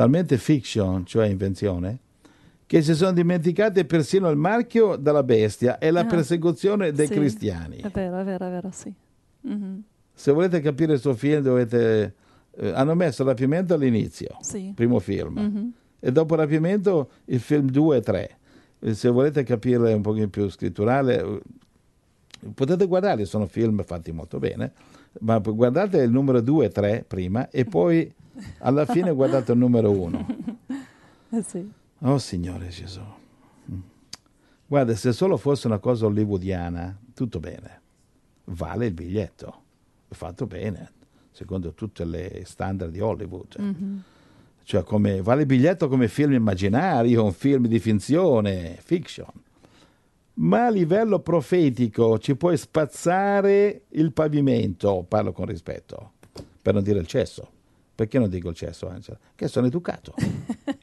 talmente fiction, cioè invenzione, che si sono dimenticati persino il marchio della bestia e la Ah, persecuzione dei sì. cristiani. È vero, è vero, è vero, sì. Mhm. Se volete capire il suo film dovete... eh, hanno messo rapimento all'inizio, Sì. primo film, Mhm. e dopo rapimento il film 2 e 3. E se volete capire un pochino più scritturale, eh, potete guardare, sono film fatti molto bene, ma guardate il numero 2 e 3 prima e poi alla fine guardate il numero 1. Eh sì. Oh Signore Gesù. Guarda, se solo fosse una cosa hollywoodiana, tutto bene. Vale il biglietto. Fatto bene, secondo tutte le standard di Hollywood. Mhm. Cioè, come, vale il biglietto come film immaginario, un film di finzione, fiction. Ma a livello profetico ci puoi spazzare il pavimento, parlo con rispetto, per non dire il cesso. Perché non dico il cesso, Angela? Che sono educato.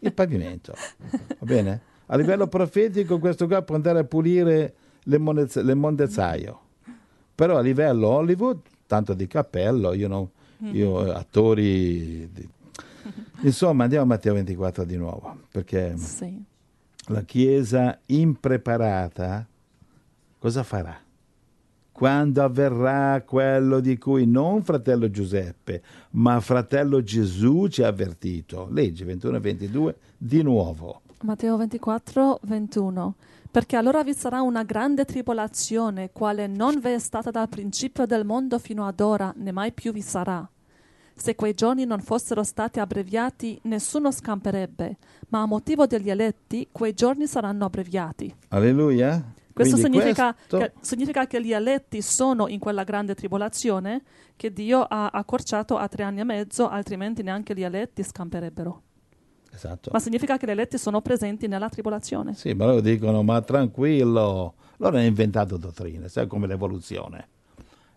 Il pavimento. Va bene? A livello profetico questo qua può andare a pulire le, mondezza- le mondezzaio. Però a livello Hollywood, tanto di cappello, io, non, io eh, attori... di- Insomma, andiamo a Matteo 24 di nuovo, perché Sì. la Chiesa impreparata cosa farà? Quando avverrà quello di cui non fratello Giuseppe, ma fratello Gesù ci ha avvertito. Legge 21 e 22 di nuovo. Matteo 24, 21. Perché allora vi sarà una grande tribolazione, quale non vi è stata dal principio del mondo fino ad ora, né mai più vi sarà. Se quei giorni non fossero stati abbreviati, nessuno scamperebbe, ma a motivo degli eletti, quei giorni saranno abbreviati. Alleluia. Questo significa, questo- Che, significa che gli eletti sono in quella grande tribolazione che Dio ha accorciato a tre anni e mezzo, altrimenti neanche gli eletti scamperebbero. Esatto. Ma significa che gli eletti sono presenti nella tribolazione. Sì, ma loro dicono, ma tranquillo, loro hanno inventato dottrine, sai come l'evoluzione.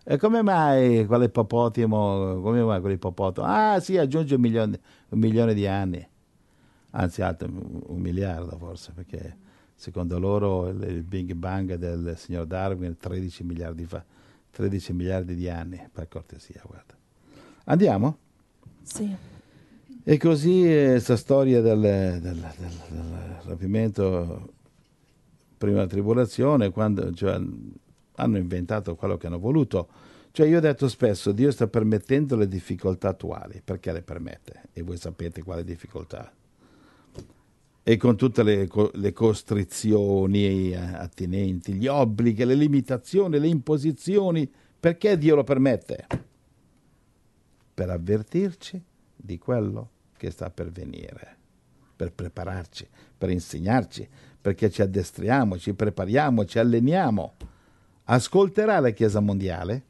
E come mai quell'ippopotamo, come mai quell'ippopotamo? Ah sì, aggiunge un milione, un milione di anni, anzi altro, un un miliardo forse, perché secondo loro il, Big Bang del signor Darwin è 13 miliardi fa, 13 miliardi di anni, per cortesia, guarda. Andiamo? Sì. E così questa storia del, del- del- del rapimento prima tribolazione, quando cioè, hanno inventato quello che hanno voluto. Cioè io ho detto spesso, Dio sta permettendo le difficoltà attuali, perché le permette? E voi sapete quali difficoltà. E con tutte le, le costrizioni attinenti, gli obblighi, le limitazioni, le imposizioni, perché Dio lo permette? Per avvertirci di quello che sta per venire, per prepararci, per insegnarci, perché ci addestriamo, ci prepariamo, ci alleniamo. Ascolterà la Chiesa mondiale?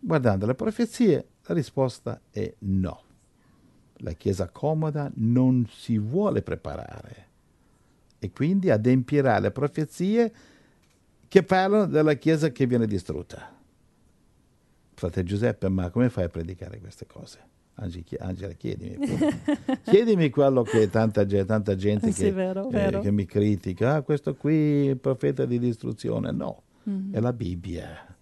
Guardando le profezie, la risposta è no. La Chiesa comoda non si vuole preparare e quindi adempierà le profezie che parlano della Chiesa che viene distrutta. Frate Giuseppe, ma come fai a predicare queste cose? Angela, chiedimi. chiedimi quello che tanta, tanta gente Eh sì, che, vero, eh, vero. che mi critica. Ah, questo qui è il profeta di distruzione. No, Mhm. è la Bibbia.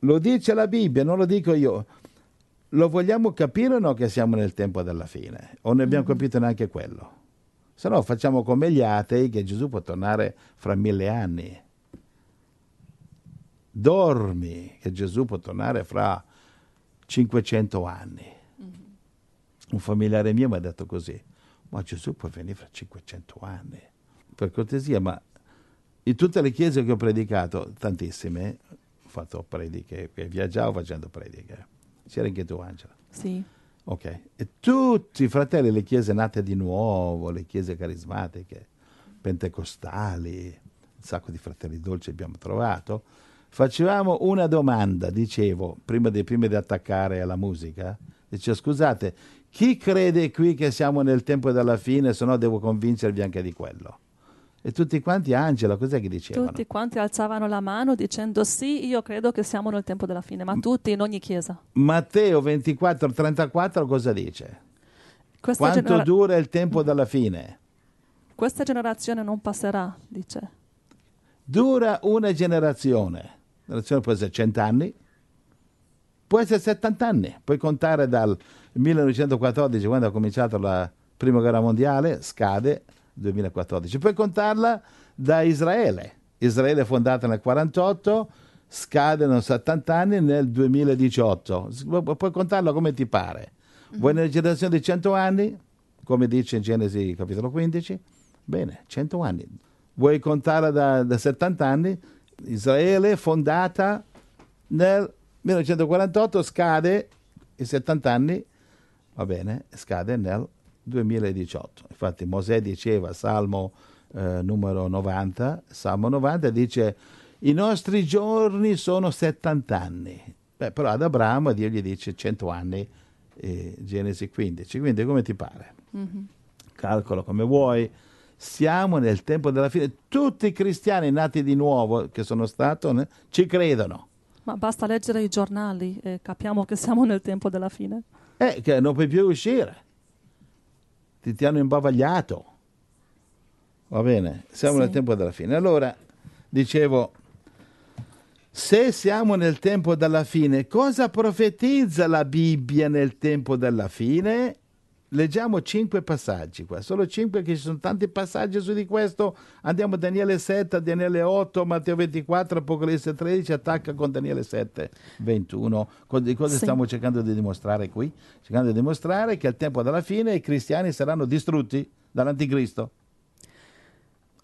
Lo dice la Bibbia, non lo dico io. Lo vogliamo capire o no che siamo nel tempo della fine? O ne abbiamo capito neanche quello? Se no facciamo come gli atei che Gesù può tornare fra mille anni. Dormi che Gesù può tornare fra 500 anni. Un familiare mio mi ha detto così, ma Gesù può venire fra 500 anni. Per cortesia, ma in tutte le chiese che ho predicato, tantissime, ho fatto prediche, che viaggiavo facendo prediche. C'era anche tu, Angela. Sì. Ok. E tutti i fratelli, le chiese nate di nuovo, le chiese carismatiche, pentecostali, un sacco di fratelli dolci abbiamo trovato, facevamo una domanda, dicevo, prima di, prima di attaccare alla musica, dice scusate, chi crede qui che siamo nel tempo della fine, se no devo convincervi anche di quello? E tutti quanti, Angela, cos'è che dicevano? Tutti quanti alzavano la mano dicendo sì, io credo che siamo nel tempo della fine, ma tutti in ogni chiesa. Matteo 24, 34 cosa dice? Questa, Quanto genera- dura il tempo della fine? questa generazione non passerà, dice. Dura una generazione. La generazione può essere 100 anni, può essere 70 anni. Puoi contare dal 1914, quando ha cominciato la prima guerra mondiale, scade 2014. Puoi contarla da Israele. Israele è fondata nel 48, scadono 70 anni nel 2018. S- pu- Puoi contarlo come ti pare. Vuoi nella generazione di 100 anni, come dice in Genesi capitolo 15? Bene, 100 anni. Vuoi contare da, da 70 anni? Israele fondata nel 1948, scade i 70 anni, va bene, scade nel 2018. Infatti Mosè diceva, Salmo eh, numero 90, Salmo 90 dice i nostri giorni sono 70 anni. Beh, però ad Abramo Dio gli dice 100 anni, eh, Genesi 15. Quindi come ti pare? Calcolo come vuoi. Siamo nel tempo della fine. Tutti i cristiani nati di nuovo che sono stati ne- ci credono. Ma basta leggere i giornali e capiamo che siamo nel tempo della fine. Eh, che non puoi più uscire. Ti, ti hanno imbavagliato. Va bene, siamo Sì. nel tempo della fine. Allora, dicevo, se siamo nel tempo della fine, cosa profetizza la Bibbia nel tempo della fine? Leggiamo cinque passaggi qua, solo cinque che ci sono tanti passaggi su di questo. Andiamo a Daniele 7, Daniele 8, Matteo 24, Apocalisse 13, attacca con Daniele 7, 21. Co- Di cosa Sì. stiamo cercando di dimostrare qui? Cercando di dimostrare che al tempo della fine i cristiani saranno distrutti dall'anticristo.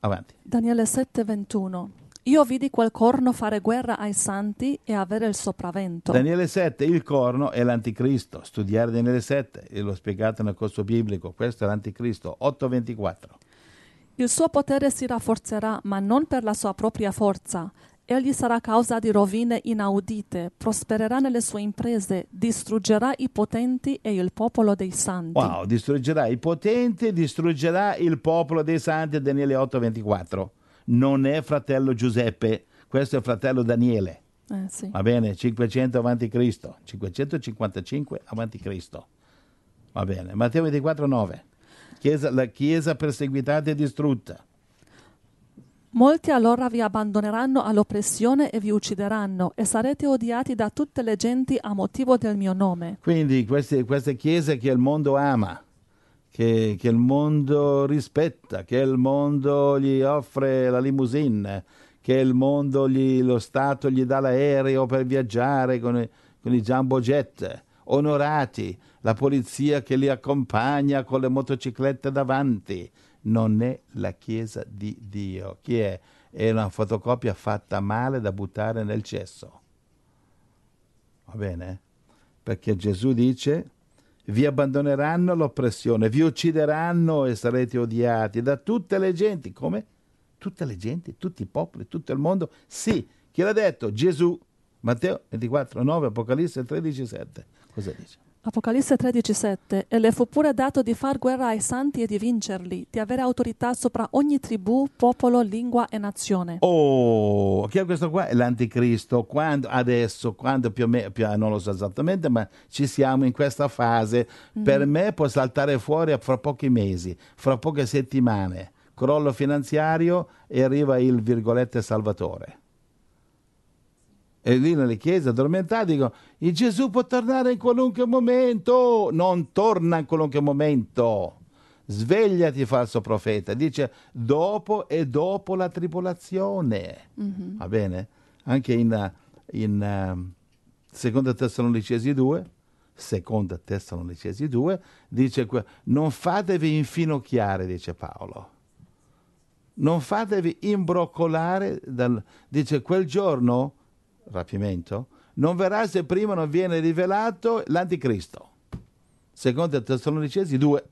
Avanti. Daniele 7:21. Io vidi quel corno fare guerra ai santi e avere il sopravvento. Daniele 7, il corno è l'anticristo. Studiare Daniele 7, e l'ho spiegato nel corso biblico, questo è l'anticristo. 8:24. Il suo potere si rafforzerà, ma non per la sua propria forza. Egli sarà causa di rovine inaudite, prospererà nelle sue imprese, distruggerà i potenti e il popolo dei santi. Wow, distruggerà i potenti, distruggerà il popolo dei santi, Daniele 8:24. Non è fratello Giuseppe, questo è fratello Daniele. Eh, sì. Va bene, 500 avanti Cristo, 555 avanti Cristo. Va bene, Matteo 24, 9. Chiesa, la chiesa perseguitata e distrutta. Molti allora vi abbandoneranno all'oppressione e vi uccideranno, e sarete odiati da tutte le genti a motivo del mio nome. Quindi queste, queste chiese che il mondo ama, che, che il mondo rispetta, che il mondo gli offre la limousine, che il mondo, gli, lo Stato gli dà l'aereo per viaggiare con, i- con i jumbo jet, onorati, la polizia che li accompagna con le motociclette davanti. Non è la Chiesa di Dio. Chi è? È una fotocopia fatta male da buttare nel cesso. Va bene? Perché Gesù dice, vi abbandoneranno all'oppressione, vi uccideranno e sarete odiati da tutte le genti. Come? Tutte le genti, tutti i popoli, tutto il mondo? Sì. Chi l'ha detto? Gesù. Matteo 24, 9, Apocalisse 13, 7. Cosa dice? Apocalisse 13:7 E le fu pure dato di far guerra ai santi e di vincerli, di avere autorità sopra ogni tribù, popolo, lingua e nazione. Oh, chi è questo qua? È l'anticristo. Quando, adesso, quando più o meno, più- non lo so esattamente, ma ci siamo in questa fase. Per me può saltare fuori fra pochi mesi, fra poche settimane. Crollo finanziario e arriva il virgolette salvatore. E lì nelle chiese addormentate dicono, il Gesù può tornare in qualunque momento. Non torna in qualunque momento. Svegliati, falso profeta. Dice dopo e dopo la tribolazione. Va bene? Anche in, in ehm, seconda Tessalonicesi 2, seconda Tessalonicesi 2, dice non fatevi infinocchiare, dice Paolo. Non fatevi imbroccolare, dal, dice quel giorno, rapimento, non verrà se prima non viene rivelato l'anticristo. Seconda Tessalonicesi 2.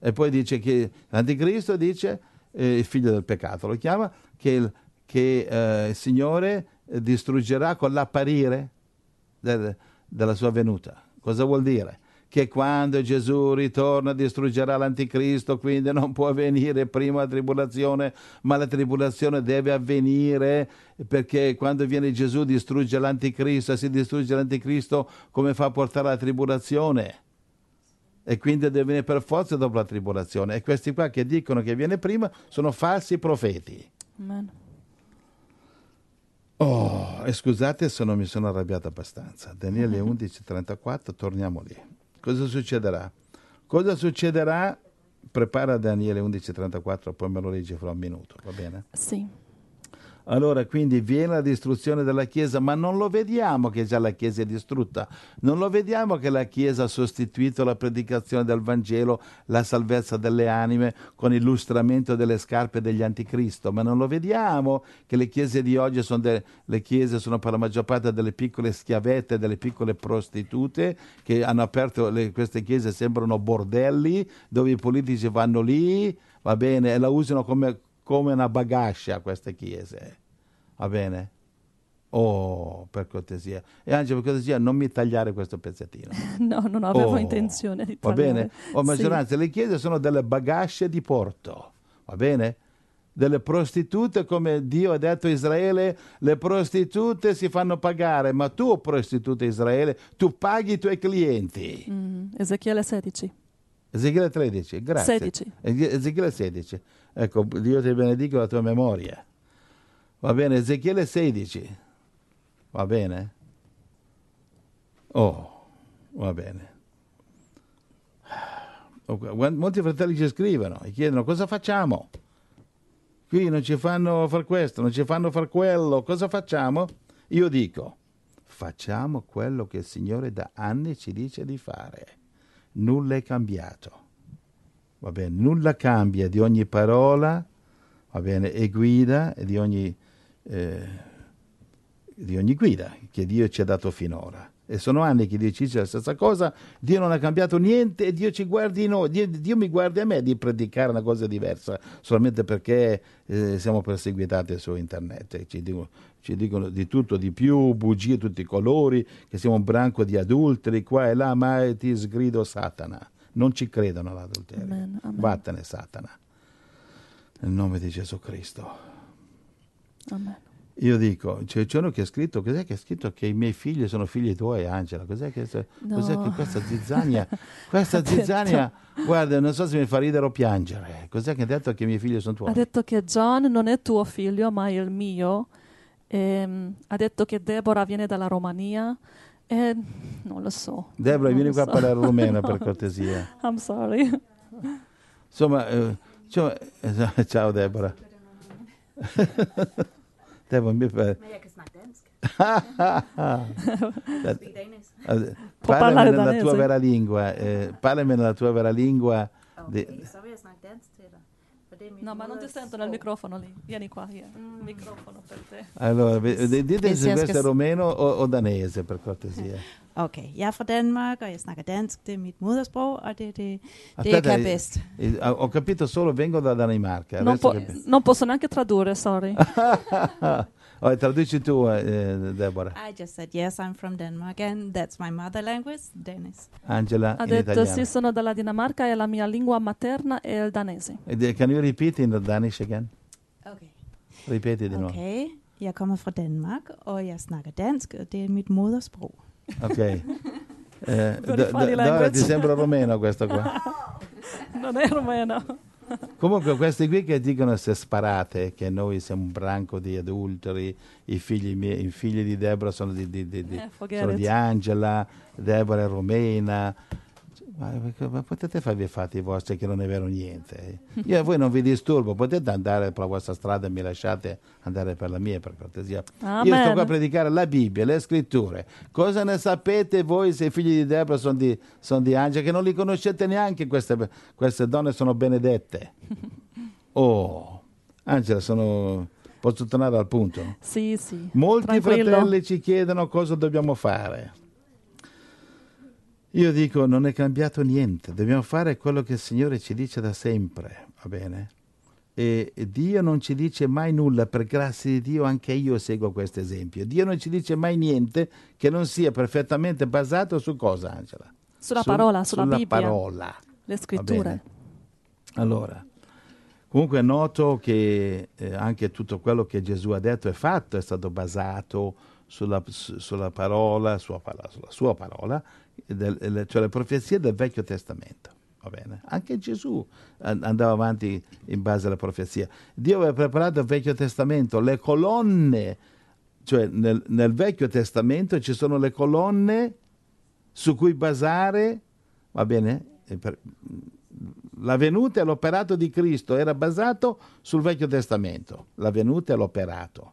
E poi dice che l'anticristo dice, eh, il figlio del peccato lo chiama, che il, che, eh, il Signore eh, distruggerà con l'apparire del- della sua venuta. Cosa vuol dire? Che quando Gesù ritorna distruggerà l'anticristo, quindi non può avvenire prima la tribolazione, ma la tribolazione deve avvenire perché quando viene Gesù distrugge l'anticristo e si distrugge l'anticristo come fa a portare la tribolazione? e quindi deve venire per forza dopo la tribolazione. E questi qua che dicono che viene prima sono falsi profeti. Amen. Oh, e scusate se non mi sono arrabbiato abbastanza. Daniele 11:34, torniamo lì. Cosa succederà? Cosa succederà? Prepara Daniele 11:34, poi me lo leggi fra un minuto, va bene? Sì. Allora quindi viene la distruzione della Chiesa, ma non lo vediamo che già la Chiesa è distrutta, non lo vediamo che la Chiesa ha sostituito la predicazione del Vangelo, la salvezza delle anime con il lustramento delle scarpe degli anticristo, ma non lo vediamo che le chiese di oggi sono de- le chiese sono per la maggior parte delle piccole schiavette, delle piccole prostitute che hanno aperto le- queste chiese sembrano bordelli dove i politici vanno lì, va bene, e la usano come come una bagascia queste chiese. Va bene? Oh, per cortesia. E Angelo, per cortesia, non mi tagliare questo pezzettino. No, non avevo Oh, intenzione di Va tagliare. bene? O Sì. maggioranza, le chiese sono delle bagasce di porto. Va bene? Delle prostitute, come Dio ha detto a Israele, le prostitute si fanno pagare, ma tu, prostituta Israele, tu paghi i tuoi clienti. Mm, Ezechiele 16. Ezechiele 13, grazie. 16. Eze- Ezechiele 16. Ecco, Dio ti benedica la tua memoria. Va bene, Ezechiele 16. Va bene? Oh, va bene. Oh, Molti fratelli ci scrivono e chiedono cosa facciamo? Qui non ci fanno far questo, non ci fanno far quello, cosa facciamo? Io dico, facciamo quello che il Signore da anni ci dice di fare. Nulla è cambiato. Va bene, nulla cambia di ogni parola, va bene, e guida di ogni, eh, di ogni guida che Dio ci ha dato finora. E sono anni che Dio ci dice la stessa cosa, Dio non ha cambiato niente e Dio ci guardi noi, Dio, Dio mi guardi a me di predicare una cosa diversa solamente perché eh, siamo perseguitati su internet. Ci dicono, ci dicono di tutto, di più, bugie tutti i colori, che siamo un branco di adulteri qua e là, ma ti sgrido Satana. Non ci credono all'adulterio. Amen, amen. Vattene Satana. Nel nome di Gesù Cristo. Amen. Io dico, c'è, uno che ha scritto, cos'è che ha scritto che i miei figli sono figli tuoi, Angela? Cos'è che, No. cos'è che questa zizzania, questa zizzania, guarda, non so se mi fa ridere o piangere. Cos'è che ha detto che i miei figli sono tuoi? Ha detto che John non è tuo figlio, ma è il mio. Ehm, ha detto che Deborah viene dalla Romania. E non lo so. Deborah, Non vieni qua a so. parlare rumeno per No. cortesia. I'm sorry. Insomma, eh, insomma, eh, ciao Deborah. Deborah, mi fa... Eh, eh, parlami nella tua vera lingua, eh, parlami nella tua vera lingua. di- Okay, så vil jeg er No, ma non ti sento nel microfono lì. Vieni qua, here. Il microfono per te. Allora, dite se questo è romeno o, o danese, per cortesia. Okay, jeg er fra Danmark, og jeg snakker dansk. Det er mit modersprog, og det er det, det jeg Aspetta, kan eh, bedst. eh, ho capito solo vengo da Danimarca. Non, po- non posso neanche tradurre, sorry. oh, traduci tu, eh, Deborah. I just said yes, I'm from Denmark, and that's my mother language, Danish. Angela Ha in detto italiano. sì, sono dalla Dinamarca e la mia lingua materna è il danese. De- Can you repeat in Danish again? Okay. Ripeti di nuovo. Okay, jeg kommer fra Danmark, og jeg snakker dansk, og det er mit modersprog. Ok. Eh, Dora, language. ti sembra romeno questo qua? Non è romeno. Comunque questi qui che dicono se sparate che noi siamo un branco di adulteri, i figli, miei, i figli di Deborah sono di, di- di- di- Eh, sono Angela, Deborah è romena. Ma, potete farvi i fatti vostri che non è vero niente. Io a voi non vi disturbo, potete andare per la vostra strada e mi lasciate andare per la mia per cortesia. Io sto Amen. qua a predicare la Bibbia, le scritture. Cosa ne sapete voi se i figli di Deborah sono di, sono di Angela? Che non li conoscete neanche, queste, queste donne sono benedette. Oh, Angela, sono... posso tornare al punto? Sì, sì. Molti Tranquillo. fratelli ci chiedono cosa dobbiamo fare. Io dico, non è cambiato niente, dobbiamo fare quello che il Signore ci dice da sempre, va bene? E Dio non ci dice mai nulla, per grazia di Dio anche io seguo questo esempio. Dio non ci dice mai niente che non sia perfettamente basato su cosa, Angela? Sulla Sul- parola, sulla, Bibbia. parola. Le scritture. Allora, comunque è noto che eh, anche tutto quello che Gesù ha detto e fatto è stato basato sulla, su- sulla parola, sua, parola, sulla sua parola, del- cioè le profezie del Vecchio Testamento. Va bene? Anche Gesù an- andava avanti in base alla profezia. Dio aveva preparato il Vecchio Testamento, le colonne, cioè nel, nel Vecchio Testamento ci sono le colonne su cui basare, va bene, la venuta e l'operato di Cristo era basato sul Vecchio Testamento, la venuta e l'operato.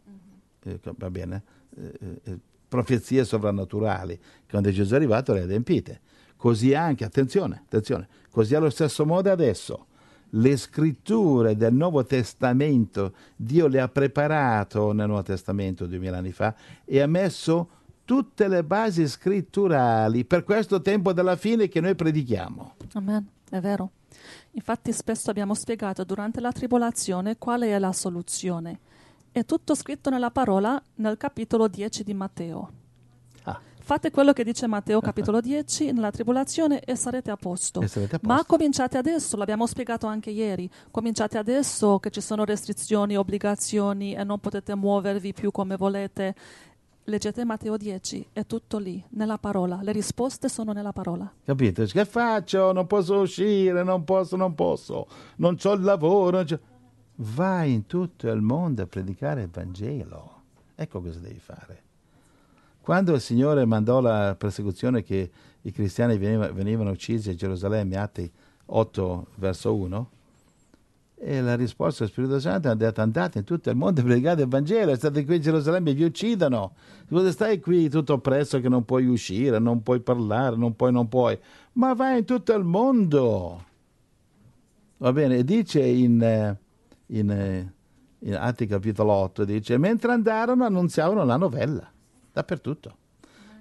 Eh, va bene? Eh, eh, profezie sovrannaturali, quando Gesù è arrivato le ha adempite. Così anche, attenzione, attenzione, così allo stesso modo adesso le scritture del Nuovo Testamento, Dio le ha preparato nel Nuovo Testamento duemila anni fa e ha messo tutte le basi scritturali per questo tempo della fine che noi predichiamo. Amen, è vero. Infatti spesso abbiamo spiegato durante la tribolazione quale è la soluzione. È tutto scritto nella parola nel capitolo 10 di Matteo. Ah. Fate quello che dice Matteo capitolo 10 nella tribolazione e sarete a posto. Sarete a Ma posto. cominciate adesso, l'abbiamo spiegato anche ieri. Cominciate adesso che ci sono restrizioni, obbligazioni e non potete muovervi più come volete. Leggete Matteo 10, è tutto lì, nella parola. Le risposte sono nella parola. Capito? Che faccio? Non posso uscire, non posso, non posso, non ho il lavoro. non Vai in tutto il mondo a predicare il Vangelo. Ecco cosa devi fare. Quando il Signore mandò la persecuzione che i cristiani veniva- venivano uccisi a Gerusalemme, Atti 8, verso 1, e la risposta dello Spirito Santo ha detto andate in tutto il mondo e predicate il Vangelo, state qui a Gerusalemme e vi uccidono. Cosa stai qui tutto oppresso che non puoi uscire, non puoi parlare, non puoi, non puoi. Ma vai in tutto il mondo. Va bene, dice in, eh, in, eh, in Atti capitolo 8, dice, mentre andarono annunziavano la novella, dappertutto.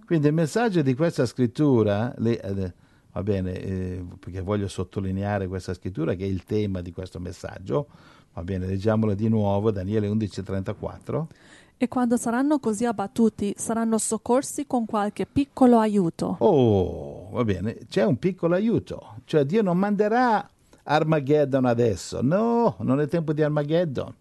Quindi il messaggio di questa scrittura, le- eh, va bene, eh, perché voglio sottolineare questa scrittura che è il tema di questo messaggio, va bene, leggiamolo di nuovo, Daniele 11:34. E quando saranno così abbattuti, saranno soccorsi con qualche piccolo aiuto. Oh, va bene, c'è un piccolo aiuto, cioè Dio non manderà Armageddon adesso, no, non è tempo di Armageddon.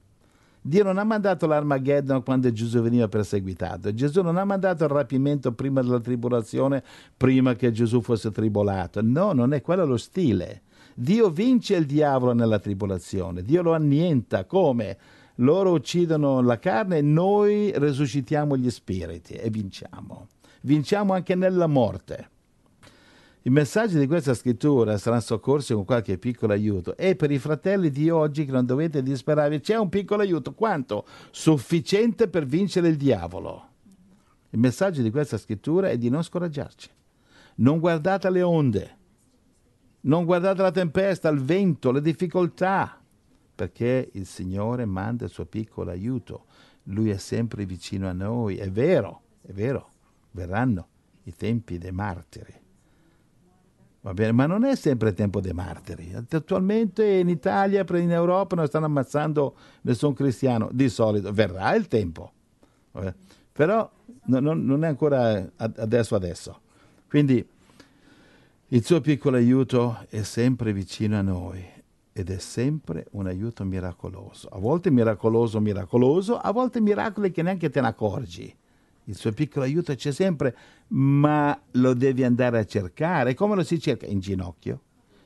Dio non ha mandato l'Armageddon quando Gesù veniva perseguitato. Gesù non ha mandato il rapimento prima della tribolazione, prima che Gesù fosse tribolato. No, non è quello lo stile. Dio vince il diavolo nella tribolazione, Dio lo annienta. Come? Loro uccidono la carne e noi resuscitiamo gli spiriti e vinciamo. Vinciamo anche nella morte. I messaggi di questa scrittura saranno soccorsi con qualche piccolo aiuto e per i fratelli di oggi che non dovete disperarvi c'è un piccolo aiuto. Quanto? Sufficiente per vincere il diavolo. Il messaggio di questa scrittura è di non scoraggiarci. Non guardate le onde, non guardate la tempesta, il vento, le difficoltà, perché il Signore manda il suo piccolo aiuto. Lui è sempre vicino a noi. È vero, è vero, verranno i tempi dei martiri. Va bene, ma non è sempre tempo dei martiri. Attualmente in Italia, in Europa non stanno ammazzando nessun cristiano. Di solito verrà il tempo, però no- non, è ancora ad- adesso adesso. Quindi il suo piccolo aiuto è sempre vicino a noi ed è sempre un aiuto miracoloso. A volte miracoloso, miracoloso, a volte miracoli che neanche te ne accorgi. Il suo piccolo aiuto c'è sempre, ma lo devi andare a cercare. Come lo si cerca? In ginocchio.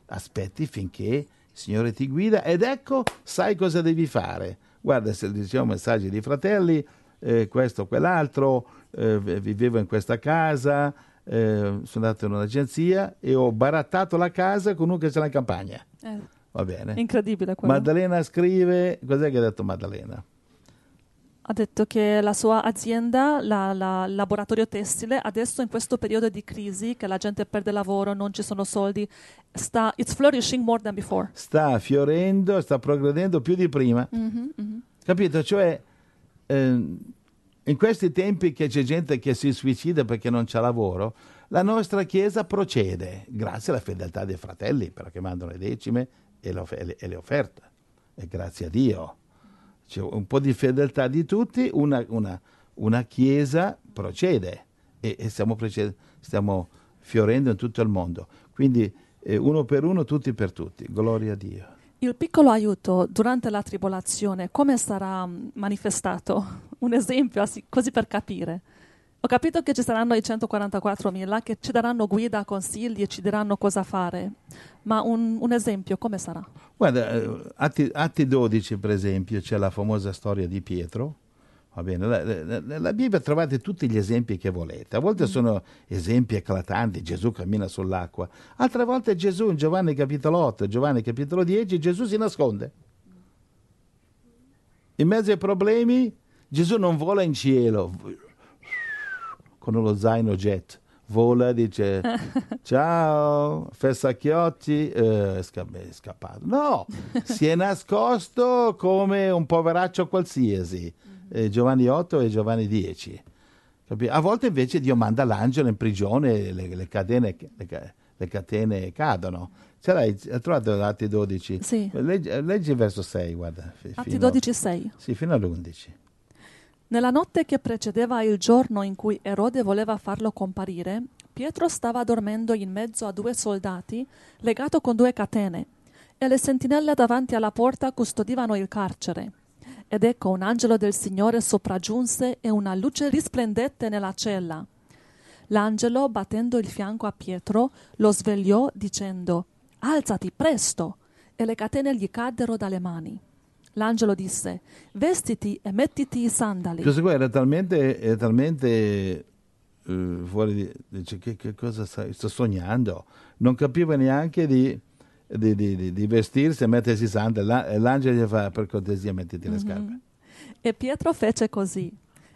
Aspetti finché il Signore ti guida ed ecco, sai cosa devi fare. Guarda, se diciamo messaggi di fratelli, eh, questo, quell'altro, eh, vivevo in questa casa, eh, sono andato in un'agenzia e ho barattato la casa con uno che c'è in campagna. Eh, Va bene. incredibile quello. Maddalena scrive, cos'è che ha detto Maddalena? Ha detto che la sua azienda, la, la- il laboratorio tessile, adesso in questo periodo di crisi, che la gente perde lavoro, non ci sono soldi, sta, it's flourishing more than before. Sta fiorendo, sta progredendo più di prima. Mhm, mhm. Capito? Cioè, ehm, in questi tempi che c'è gente che si suicida perché non c'ha lavoro, la nostra Chiesa procede, grazie alla fedeltà dei fratelli, perché mandano le decime e e le offerte. E grazie a Dio. C'è un po' di fedeltà di tutti, una, una- una Chiesa procede e, e stiamo, proced- stiamo fiorendo in tutto il mondo. Quindi eh, uno per uno, tutti per tutti. Gloria a Dio. Il piccolo aiuto durante la tribolazione, come sarà mm, manifestato? Un esempio, così per capire. Ho capito che ci saranno i 144.000 che ci daranno guida, consigli e ci diranno cosa fare, ma un, un esempio come sarà? Guarda, eh, Atti, Atti 12 per esempio c'è la famosa storia di Pietro, Va bene, la- Bibbia trovate tutti gli esempi che volete. A volte sono esempi eclatanti, Gesù cammina sull'acqua. Altre volte Gesù in Giovanni capitolo 8, Giovanni capitolo 10, Gesù si nasconde. In mezzo ai problemi Gesù non vola in cielo con lo zaino jet. Vola, dice ciao, fessacchiotti, eh, è sca- è scappato. No, si è nascosto come un poveraccio qualsiasi. Eh, Giovanni 8 e Giovanni 10. Capi- A volte invece Dio manda l'angelo in prigione e le, le catene, le le catene cadono. Ce l'hai, hai trovato Atti 12? Sì. Leggi, leggi il verso 6, guarda. Atti fino- 12, 6. Sì, fino all'11. Nella notte che precedeva il giorno in cui Erode voleva farlo comparire, Pietro stava dormendo in mezzo a due soldati, legato con due catene, e le sentinelle davanti alla porta custodivano il carcere. Ed ecco un angelo del Signore sopraggiunse e una luce risplendette nella cella. L'angelo, battendo il fianco a Pietro, lo svegliò dicendo Alzati presto! E le catene gli caddero dalle mani. L'angelo disse Vestiti e mettiti i sandali. Questo qua era talmente, è talmente eh, fuori di... Dice, che, che cosa stai? Sto sognando. Non capiva neanche di, di, di- di- vestirsi e mettersi i sandali. La- L'angelo gli fa, per cortesia, mettiti le scarpe. E Pietro fece così.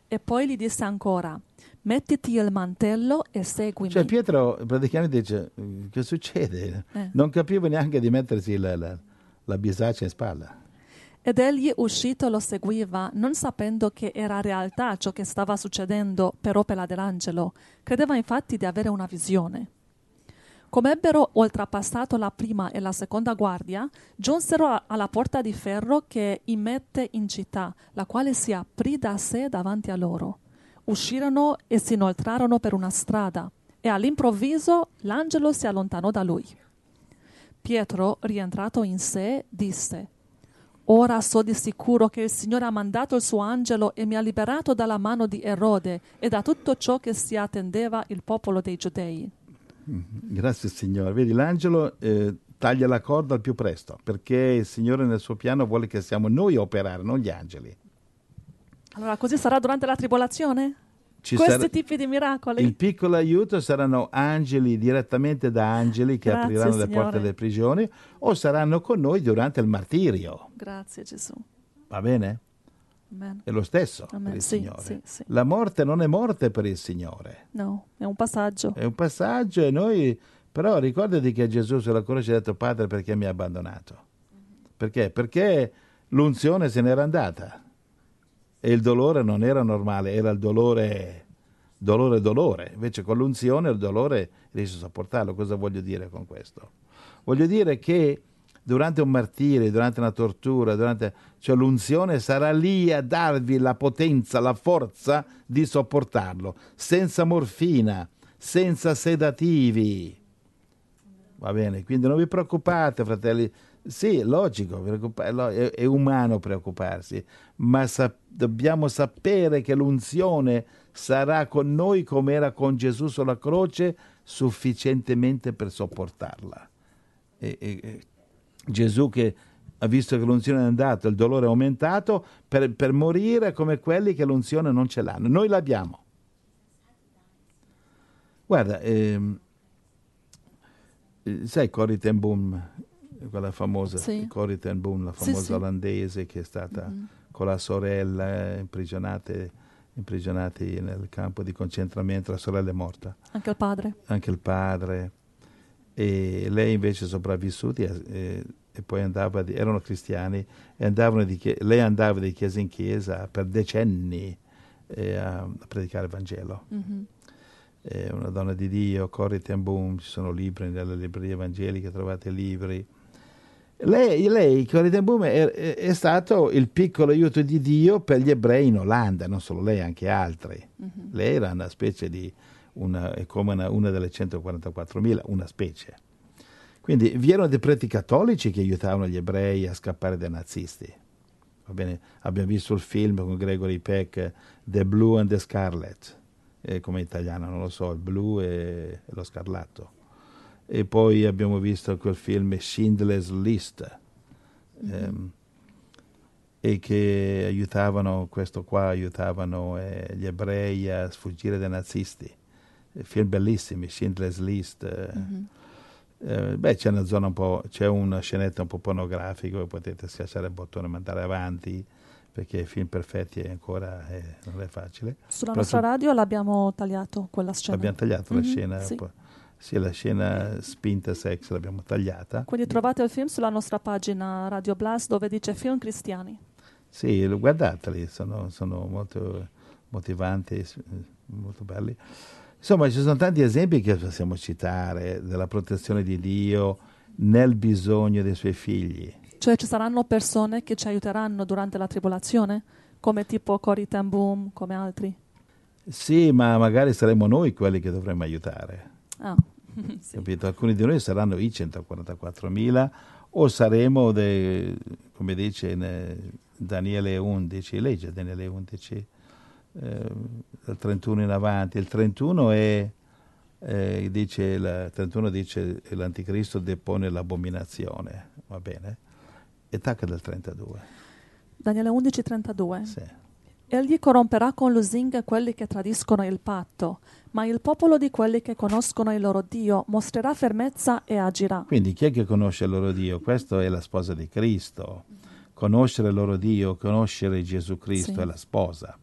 E poi gli disse ancora Mettiti il mantello e seguimi. Cioè Pietro praticamente dice, che succede? Eh. Non capiva neanche di mettersi la, la, la bisaccia in spalla. Ed egli uscito lo seguiva, non sapendo che era realtà ciò che stava succedendo per opera dell'angelo. Credeva infatti di avere una visione. Come ebbero oltrepassato la prima e la seconda guardia, giunsero alla porta di ferro che immette in città, la quale si aprì da sé davanti a loro. Uscirono e si inoltrarono per una strada, e all'improvviso l'angelo si allontanò da lui. Pietro, rientrato in sé, disse Ora so di sicuro che il Signore ha mandato il suo angelo e mi ha liberato dalla mano di Erode e da tutto ciò che si attendeva il popolo dei giudei. Grazie Signore. Vedi, l'angelo eh, taglia la corda al più presto, perché il Signore nel suo piano vuole che siamo noi a operare, non gli angeli. Allora, così sarà durante la tribolazione? Ci Questi sarà- tipi di miracoli? Il piccolo aiuto saranno angeli direttamente da angeli che Grazie, apriranno le Signore. porte delle prigioni o saranno con noi durante il martirio. Grazie Gesù. Va bene? Amen. È lo stesso Amen. per il Sì, Signore. sì, sì. La morte non è morte per il Signore. No, è un passaggio. È un passaggio e noi... Però ricordati che Gesù sulla croce ha detto Padre perché mi ha abbandonato. Perché? Perché l'unzione se n'era andata e il dolore non era normale, era il dolore, dolore, dolore. Invece con l'unzione il dolore riesce a sopportarlo. Cosa voglio dire con questo? Voglio dire che durante un martirio, durante una tortura, durante, cioè l'unzione sarà lì a darvi la potenza, la forza di sopportarlo, senza morfina, senza sedativi. Va bene, quindi non vi preoccupate, fratelli. Sì, logico, è, umano preoccuparsi, ma sa- dobbiamo sapere che l'unzione sarà con noi come era con Gesù sulla croce, sufficientemente per sopportarla. E- e- e Gesù che ha visto che l'unzione è andata, il dolore è aumentato, per, per morire come quelli che l'unzione non ce l'hanno. Noi l'abbiamo. Guarda, ehm, eh, sai Corrie ten Boom, quella famosa, Sì. Corrie ten Boom, la famosa sì. olandese che è stata Mhm. con la sorella eh, imprigionate, imprigionati nel campo di concentramento, la sorella è morta Anche il padre. anche il padre e lei invece sopravvissuti e, e- e poi andava di- erano cristiani e andavano di lei andava di chiesa in chiesa per decenni eh, a, a predicare il Vangelo Mhm. è una donna di Dio, Corrie ten Boom, ci sono libri nelle librerie evangeliche, trovate libri. Lei, lei Corrie Boom, è, è- stato il piccolo aiuto di Dio per gli ebrei in Olanda, non solo lei, anche altri. Mhm. Lei era una specie di, una, è come una, una delle 144.000, una specie. Quindi vi erano dei preti cattolici che aiutavano gli ebrei a scappare dai nazisti. Va bene? Abbiamo visto il film con Gregory Peck, The Blue and the Scarlet, eh, come italiano, non lo so, il blu e lo scarlatto. E poi abbiamo visto quel film Schindler's List. Ehm, e che aiutavano, questo qua aiutavano eh, gli ebrei a sfuggire dai nazisti. Film bellissimi, Schindler's List. eh, Mhm. eh, beh, c'è una zona un po', c'è una scenetta un po' pornografica, potete schiacciare il bottone e mandare avanti, perché film perfetti è ancora eh, non è facile. Sulla Però nostra su- radio l'abbiamo tagliato quella scena. Abbiamo tagliato la Mhm, scena, sì. po'. Sì, la scena spinta sex l'abbiamo tagliata. Quindi trovate il film sulla nostra pagina Radio Blast dove dice film cristiani. Sì, guardateli, sono, sono molto motivanti, molto belli. Insomma, ci sono tanti esempi che possiamo citare della protezione di Dio nel bisogno dei suoi figli. Cioè ci saranno persone che ci aiuteranno durante la tribolazione, come tipo Cory Ten Boom, come altri. Sì, ma magari saremo noi quelli che dovremmo aiutare. Ah, sì. Capito? Alcuni di noi saranno i 144.000 o saremo, dei, come dice in Daniele 11, legge Daniele 11, eh, dal 31 in avanti. Il 31 è, eh, dice, il 31 dice l'anticristo depone l'abominazione, va bene? E tacca del 32. Daniele 11:32. Sì. Egli corromperà con lusinghe quelli che tradiscono il patto, ma il popolo di quelli che conoscono il loro Dio mostrerà fermezza e agirà. Quindi chi è che conosce il loro Dio? Questa è la sposa di Cristo. Conoscere il loro Dio, conoscere Gesù Cristo Sì. è la sposa.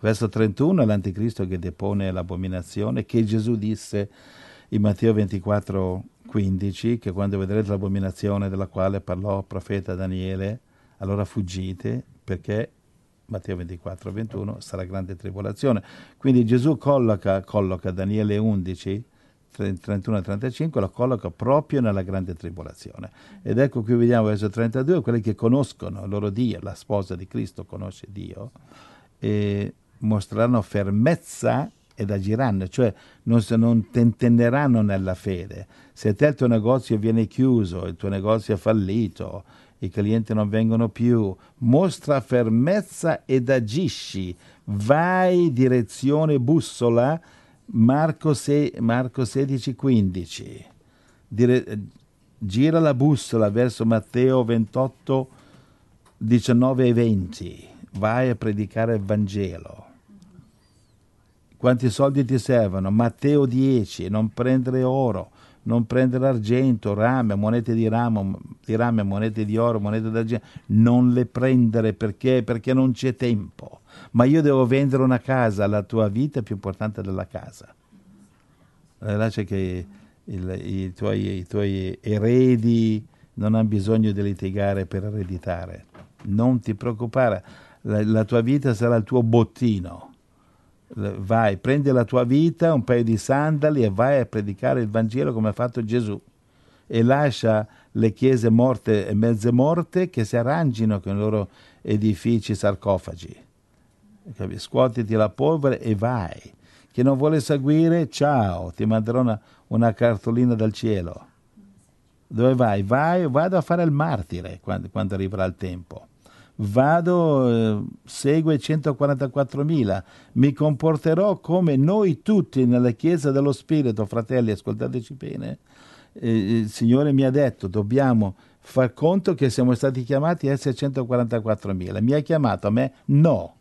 Verso 31 è l'anticristo che depone l'abominazione che Gesù disse in Matteo 24, 15 che quando vedrete l'abominazione della quale parlò il profeta Daniele, allora fuggite perché Matteo 24, 21 sarà grande tribolazione. Quindi Gesù colloca, colloca Daniele 11, 31 e 35 lo colloca proprio nella grande tribolazione. Ed ecco qui vediamo verso 32 quelli che conoscono il loro Dio, la sposa di Cristo conosce Dio, e mostreranno fermezza ed agiranno, cioè non, non tentenneranno nella fede. Se te il tuo negozio viene chiuso, il tuo negozio è fallito, i clienti non vengono più, mostra fermezza ed agisci, vai direzione bussola, Marco, se- Marco 16, 15. Dire- gira la bussola verso Matteo 28, 19 e 20. Vai a predicare il Vangelo. Quanti soldi ti servono? Matteo 10, non prendere oro, non prendere argento, rame, monete di ramo, di rame, monete di oro, monete d'argento, non le prendere perché? Perché non c'è tempo. Ma io devo vendere una casa, la tua vita è più importante della casa. C'è che il- i, tuoi, i tuoi eredi non hanno bisogno di litigare per ereditare. Non ti preoccupare, la, la tua vita sarà il tuo bottino. Vai, prendi la tua vita, un paio di sandali e vai a predicare il Vangelo come ha fatto Gesù. E lascia le chiese morte e mezze morte che si arrangino con i loro edifici sarcofagi. Scuotiti la polvere e vai. Chi non vuole seguire, ciao, ti manderò una, una cartolina dal cielo. Dove vai? Vai, vado a fare il martire quando, quando arriverà il tempo. Vado, eh, segue 144.000, mi comporterò come noi tutti nella Chiesa dello Spirito, fratelli, ascoltateci bene. Eh, il Signore mi ha detto, dobbiamo far conto che siamo stati chiamati a essere 144.000. Mi ha chiamato a me? No.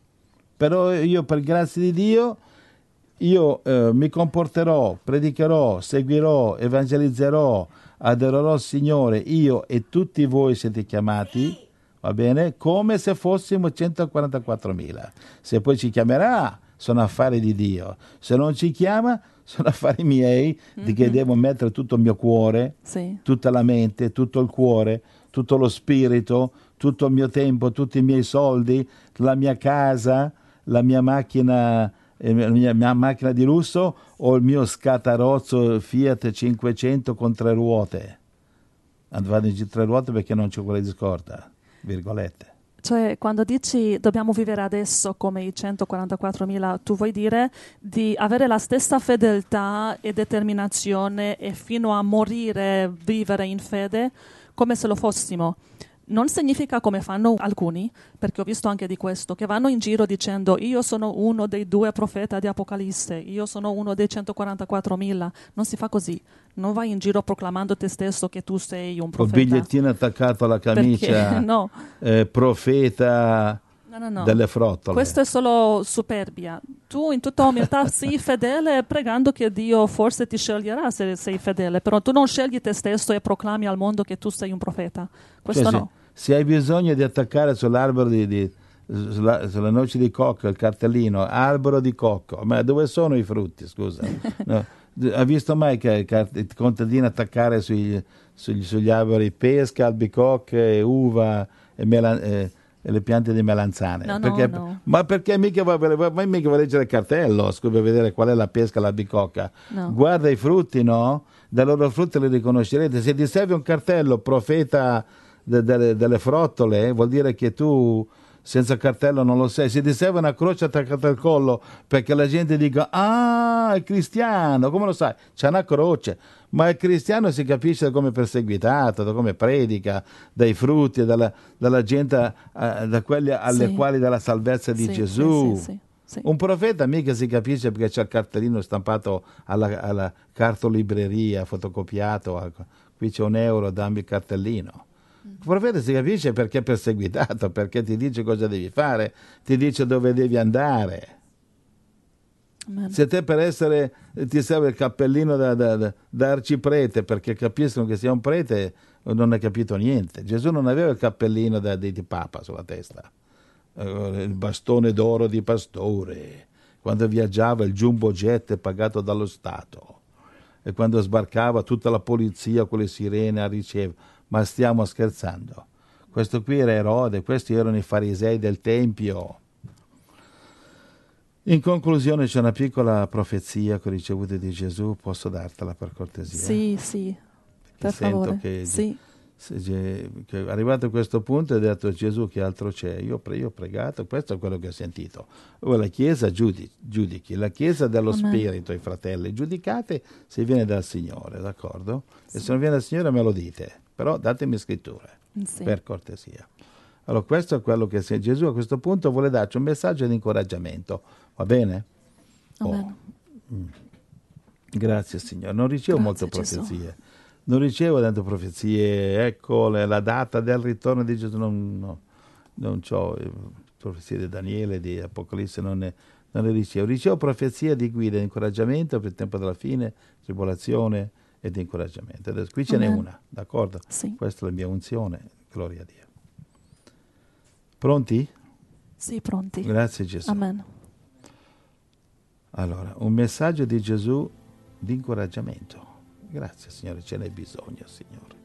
Però io, per grazia di Dio, io eh, mi comporterò, predicherò, seguirò, evangelizzerò, adorerò il Signore, io e tutti voi siete chiamati, va bene? Come se fossimo 144.000. Se poi ci chiamerà, sono affari di Dio. Se non ci chiama, sono affari miei, di che devo mettere tutto il mio cuore, Sì. tutta la mente, tutto il cuore, tutto lo spirito, tutto il mio tempo, tutti i miei soldi, la mia casa, la mia macchina, eh, la mia, mia macchina di lusso o il mio scatarozzo Fiat 500 con tre ruote. Vado in tre ruote perché non c'è quella di scorta, virgolette. Cioè, quando dici dobbiamo vivere adesso come i 144.000, tu vuoi dire di avere la stessa fedeltà e determinazione e fino a morire vivere in fede come se lo fossimo. Non significa come fanno alcuni, perché ho visto anche di questo, che vanno in giro dicendo io sono uno dei due profeti di Apocalisse, io sono uno dei 144.000. Non si fa così. Non vai in giro proclamando te stesso che tu sei un profeta. bigliettino attaccato alla camicia, Perché, no. eh, profeta No, no, no. delle frottole. Questo è solo superbia. Tu in tutta umiltà sii fedele pregando che Dio forse ti sceglierà se sei fedele, però tu non scegli te stesso e proclami al mondo che tu sei un profeta. Questo Cioè, no. Se, hai bisogno di attaccare sull'albero di, di- sulla- sulle noci di cocco il cartellino albero di cocco, ma dove sono i frutti? Scusa, No. ha visto mai che il contadino attaccare sui- sugli, sugli alberi pesca, albicocche, uva e, melan- e- e le piante di melanzane? No, Perché- no. Ma perché mica va, mica va a leggere il cartello scusa, per vedere qual è la pesca, l'albicocca? Guarda i frutti, no? Da loro frutti li riconoscerete. Se ti serve un cartello profeta de- delle, delle frottole, vuol dire che tu senza cartello non lo sei. Se ti serve una croce attaccata al collo perché la gente dica ah, è cristiano, come lo sai? C'è una croce. Ma il cristiano si capisce da come è perseguitato, da come predica, dai frutti, dalla, dalla gente, eh, da quelli alle Sì. quali dà la salvezza di Sì, Gesù. sì. Un profeta mica si capisce perché c'è il cartellino stampato alla, alla cartolibreria, fotocopiato, ecco. qui c'è un euro, dammi il cartellino. Il profeta si capisce perché è perseguitato, perché ti dice cosa devi fare, ti dice dove devi andare. Se te per essere ti serve il cappellino da, da, da- da arciprete perché capiscono che sia un prete, non hai capito niente. Gesù non aveva il cappellino da, di, di papa sulla testa, Eh, il bastone d'oro di pastore. Quando viaggiava il jumbo jet pagato dallo Stato e quando sbarcava tutta la polizia con le sirene a ricevere. Ma stiamo scherzando. Questo qui era Erode, questi erano i farisei del Tempio. In conclusione c'è una piccola profezia che ho ricevuto di Gesù, posso dartela per cortesia? Sì, sì, per sento favore. che- Sì. Che arrivato a questo punto ho detto Gesù che altro c'è? Io, pre- io ho pregato, questo è quello che ho sentito. Ora la Chiesa giudi- giudichi, la Chiesa dello Amen. Spirito, i fratelli, giudicate se viene dal Signore, d'accordo? E se non viene dal Signore me lo dite, però datemi scritture, Sì. per cortesia. Allora questo è quello che Gesù a questo punto vuole darci un messaggio di incoraggiamento, va bene? Oh. Amen. Grazie Signore, non ricevo Grazie, molte Gesù. profezie. Non ricevo tante profezie, ecco la data del ritorno di Gesù, non, no, non ho profezie di Daniele, di Apocalisse, non ne, non ne ricevo. Ricevo profezie di guida, di incoraggiamento per il tempo della fine, tribolazione e di incoraggiamento. Adesso qui ce n'è una, d'accordo? Sì. Questa è la mia unzione, gloria a Dio. Pronti? Sì, pronti. Grazie Gesù. Amen. Allora, un messaggio di Gesù di incoraggiamento. Grazie Signore, ce n'è bisogno Signore.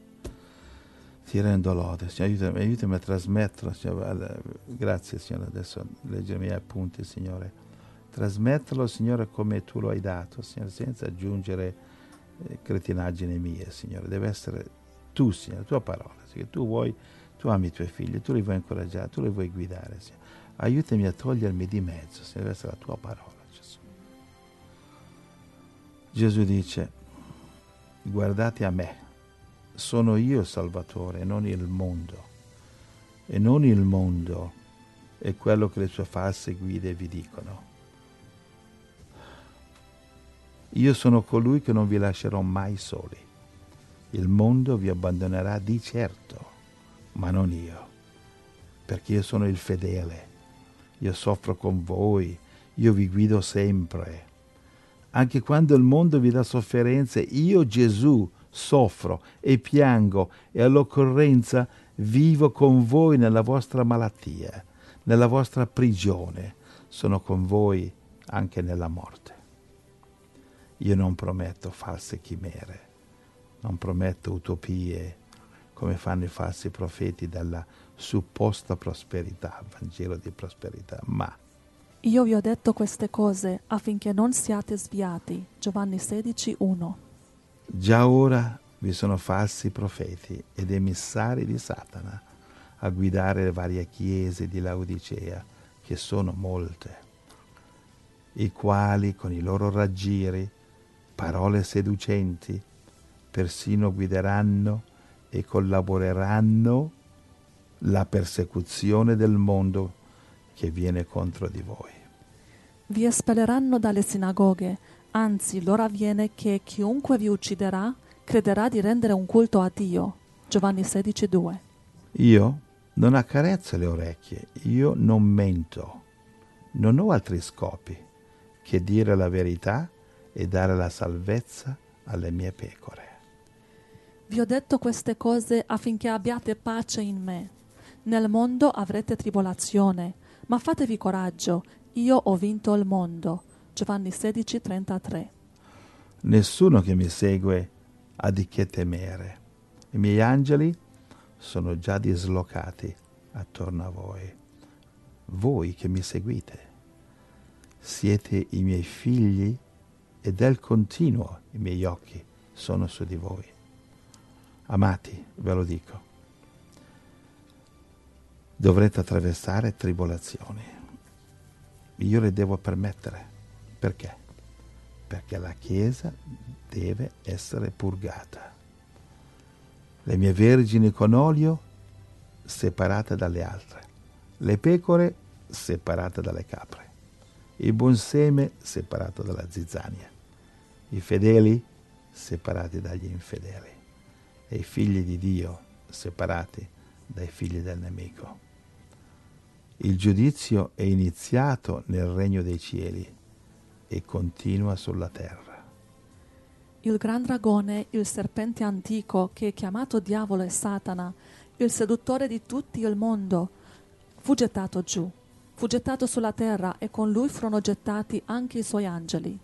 Ti rendo lode, Signore, aiutami, aiutami a trasmetterlo. Signore. Grazie Signore, adesso leggo i miei appunti Signore. Trasmetterlo Signore come tu lo hai dato, Signore, senza aggiungere eh, cretinaggini mie, Signore. Deve essere tu, Signore, la tua parola. Signore. Tu vuoi, tu ami i tuoi figli, tu li vuoi incoraggiare, tu li vuoi guidare, Signore. Aiutami a togliermi di mezzo, Signore, deve essere la tua parola, Gesù. Gesù dice, guardate a me, sono io il Salvatore e non il mondo. E non il mondo è quello che le sue false guide vi dicono. Io sono colui che non vi lascerò mai soli. Il mondo vi abbandonerà di certo, ma non io, perché io sono il fedele. Io soffro con voi, io vi guido sempre. Anche quando il mondo vi dà sofferenze, io Gesù soffro e piango e all'occorrenza vivo con voi nella vostra malattia, nella vostra prigione. Sono con voi anche nella morte. Io non prometto false chimere, non prometto utopie come fanno i falsi profeti dalla supposta prosperità, Vangelo di prosperità, ma Io vi ho detto queste cose affinché non siate sviati. Giovanni 16, 1. Già ora vi sono falsi profeti ed emissari di Satana a guidare le varie chiese di Laodicea, che sono molte, i quali con i loro raggiri, parole seducenti, persino guideranno e collaboreranno la persecuzione del mondo che viene contro di voi. Vi espelleranno dalle sinagoghe, anzi l'ora viene che chiunque vi ucciderà crederà di rendere un culto a Dio. Giovanni 16,2 Io non accarezzo le orecchie, io non mento, non ho altri scopi che dire la verità e dare la salvezza alle mie pecore. Vi ho detto queste cose affinché abbiate pace in me. Nel mondo avrete tribolazione, ma fatevi coraggio, io ho vinto il mondo. Giovanni 16:33. Nessuno che mi segue ha di che temere. I miei angeli sono già dislocati attorno a voi. Voi che mi seguite siete i miei figli e del continuo i miei occhi sono su di voi. Amati, ve lo dico, dovrete attraversare tribolazioni. Io le devo permettere. Perché? Perché la Chiesa deve essere purgata. Le mie vergini con olio separate dalle altre, le pecore separate dalle capre, il buon seme separato dalla zizzania, i fedeli separati dagli infedeli e i figli di Dio separati dai figli del nemico. Il giudizio è iniziato nel regno dei cieli e continua sulla terra. Il gran dragone, il serpente antico, che è chiamato diavolo e Satana, il seduttore di tutto il mondo, fu gettato giù, fu gettato sulla terra e con lui furono gettati anche i suoi angeli.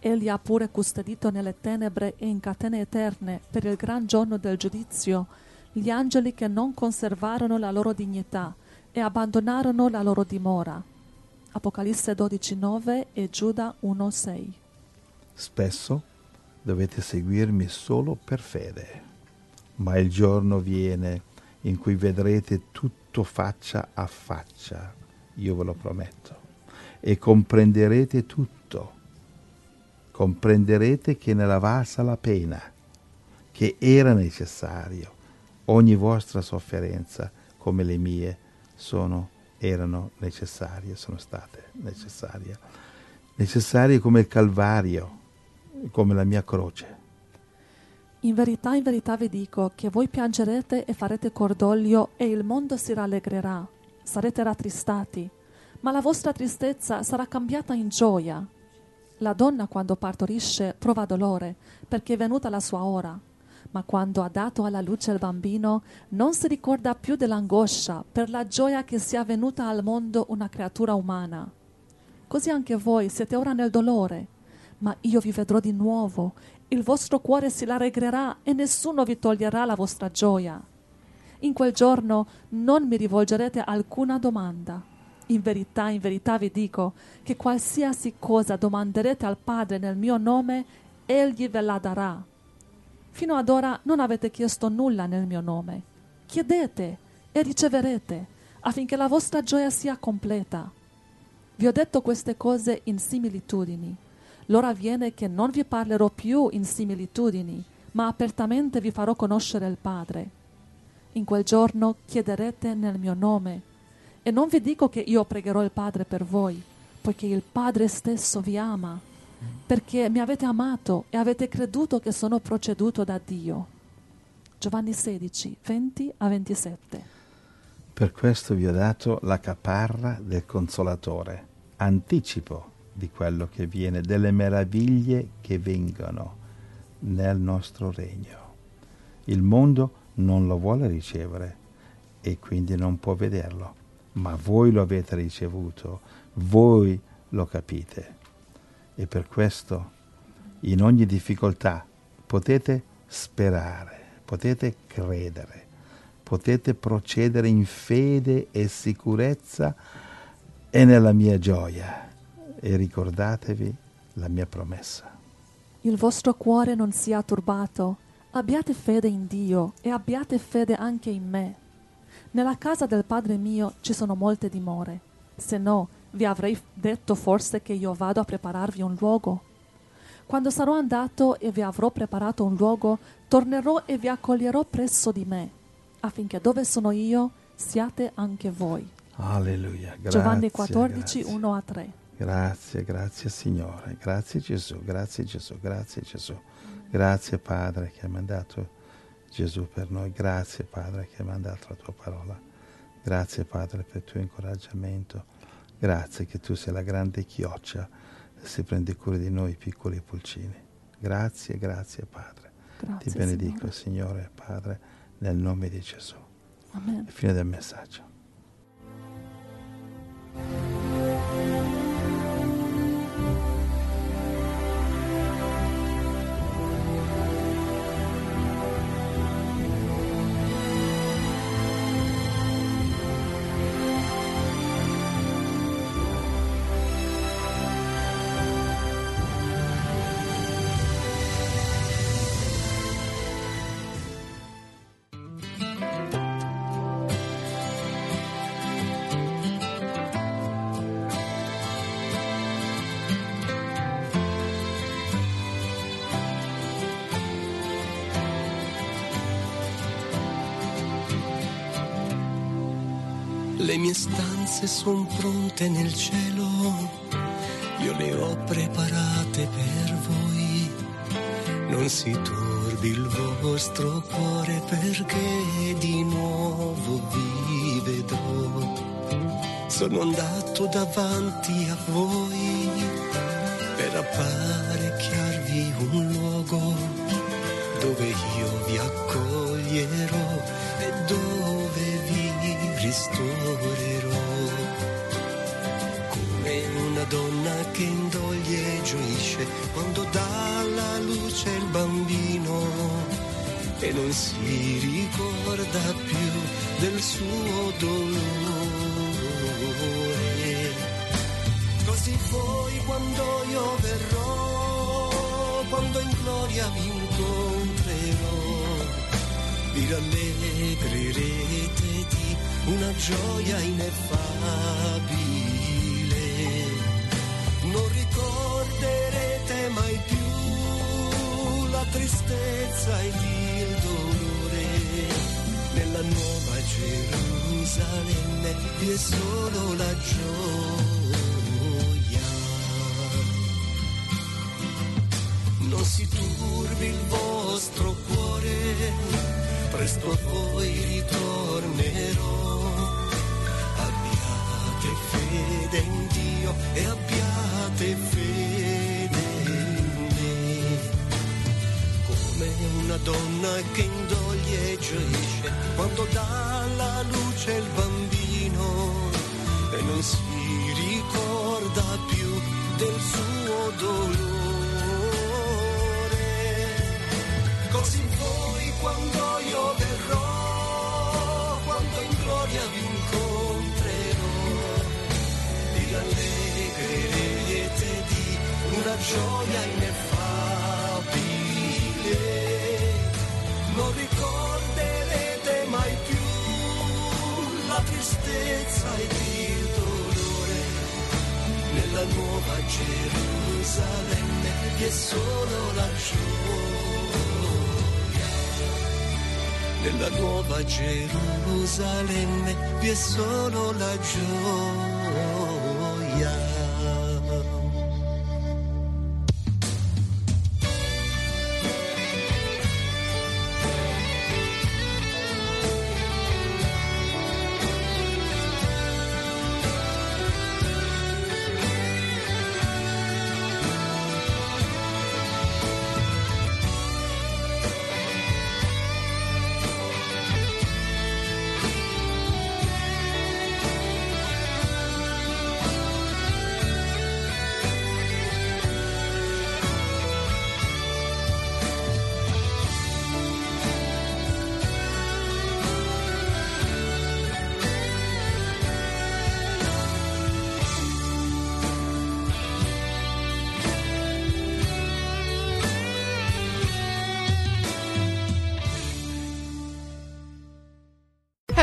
Egli ha pure custodito nelle tenebre e in catene eterne per il gran giorno del giudizio gli angeli che non conservarono la loro dignità e abbandonarono la loro dimora. Apocalisse 12:9 e Giuda 1:6. Spesso dovete seguirmi solo per fede, ma il giorno viene in cui vedrete tutto faccia a faccia, io ve lo prometto, e comprenderete tutto. Comprenderete che ne valsa la pena, che era necessario ogni vostra sofferenza come le mie sono, erano necessarie, sono state necessarie, necessarie come il Calvario, come la mia croce. In verità, in verità vi dico che voi piangerete e farete cordoglio e il mondo si rallegrerà, sarete rattristati, ma la vostra tristezza sarà cambiata in gioia. La donna quando partorisce prova dolore perché è venuta la sua ora, ma quando ha dato alla luce il bambino non si ricorda più dell'angoscia per la gioia che sia venuta al mondo una creatura umana. Così anche voi siete ora nel dolore, ma io vi vedrò di nuovo, il vostro cuore si rallegrerà e nessuno vi toglierà la vostra gioia. In quel giorno non mi rivolgerete alcuna domanda. In verità, in verità vi dico che qualsiasi cosa domanderete al Padre nel mio nome, Egli ve la darà. Fino ad ora non avete chiesto nulla nel mio nome. Chiedete e riceverete, affinché la vostra gioia sia completa. Vi ho detto queste cose in similitudini. L'ora viene che non vi parlerò più in similitudini, ma apertamente vi farò conoscere il Padre. In quel giorno chiederete nel mio nome. E non vi dico che io pregherò il Padre per voi, poiché il Padre stesso vi ama, perché mi avete amato e avete creduto che sono proceduto da Dio. Giovanni 16, 20 a 27. Per questo vi ho dato la caparra del consolatore, anticipo di quello che viene, delle meraviglie che vengono nel nostro regno. Il mondo non lo vuole ricevere e quindi non può vederlo, ma voi lo avete ricevuto, voi lo capite. E per questo in ogni difficoltà potete sperare, potete credere, potete procedere in fede e sicurezza e nella mia gioia e ricordatevi la mia promessa. Il vostro cuore non sia turbato, abbiate fede in Dio e abbiate fede anche in me. Nella casa del Padre mio ci sono molte dimore, se no vi avrei detto forse che io vado a prepararvi un luogo. Quando sarò andato e vi avrò preparato un luogo, tornerò e vi accoglierò presso di me, affinché dove sono io, siate anche voi. Alleluia. Grazie, Giovanni 14, grazie. 1 a 3. Grazie, grazie Signore, grazie Gesù, grazie Gesù, grazie Gesù. Grazie Padre che hai mandato Gesù per noi, grazie Padre che hai mandato la tua parola. Grazie Padre per il tuo incoraggiamento, grazie che tu sei la grande chioccia e si prende cura di noi piccoli pulcini. Grazie, grazie Padre. Grazie, Ti benedico Signore Padre nel nome di Gesù. Amen. Fine del messaggio. Stanze sono pronte nel cielo, io le ho preparate per voi. Non si turbi il vostro cuore perché di nuovo vi vedrò. Sono andato davanti a voi per apparecchiarvi un luogo dove io vi accoglierò e dove vi ristorerò. Che indoglie e gioisce quando dà alla luce il bambino e non si ricorda più del suo dolore. Così voi quando io verrò, quando in gloria vi incontrerò, vi rallegrerete di una gioia ineffabile. Tristezza ed il dolore. Nella nuova Gerusalemme vi è solo la gioia. Non si turbi il vostro cuore, presto a voi ritornerò. Abbiate fede in Dio e abbiate fede donna che indoglie e gioisce quando dà alla luce il bambino e non si ricorda più del suo dolore. Così voi quando io verrò, quando in gloria vi incontrerò, vi rallegrerete di una gioia ineffabile. Ricorderete mai più la tristezza ed il dolore. Nella nuova Gerusalemme è solo la gioia. Nella nuova Gerusalemme vi è solo la gioia.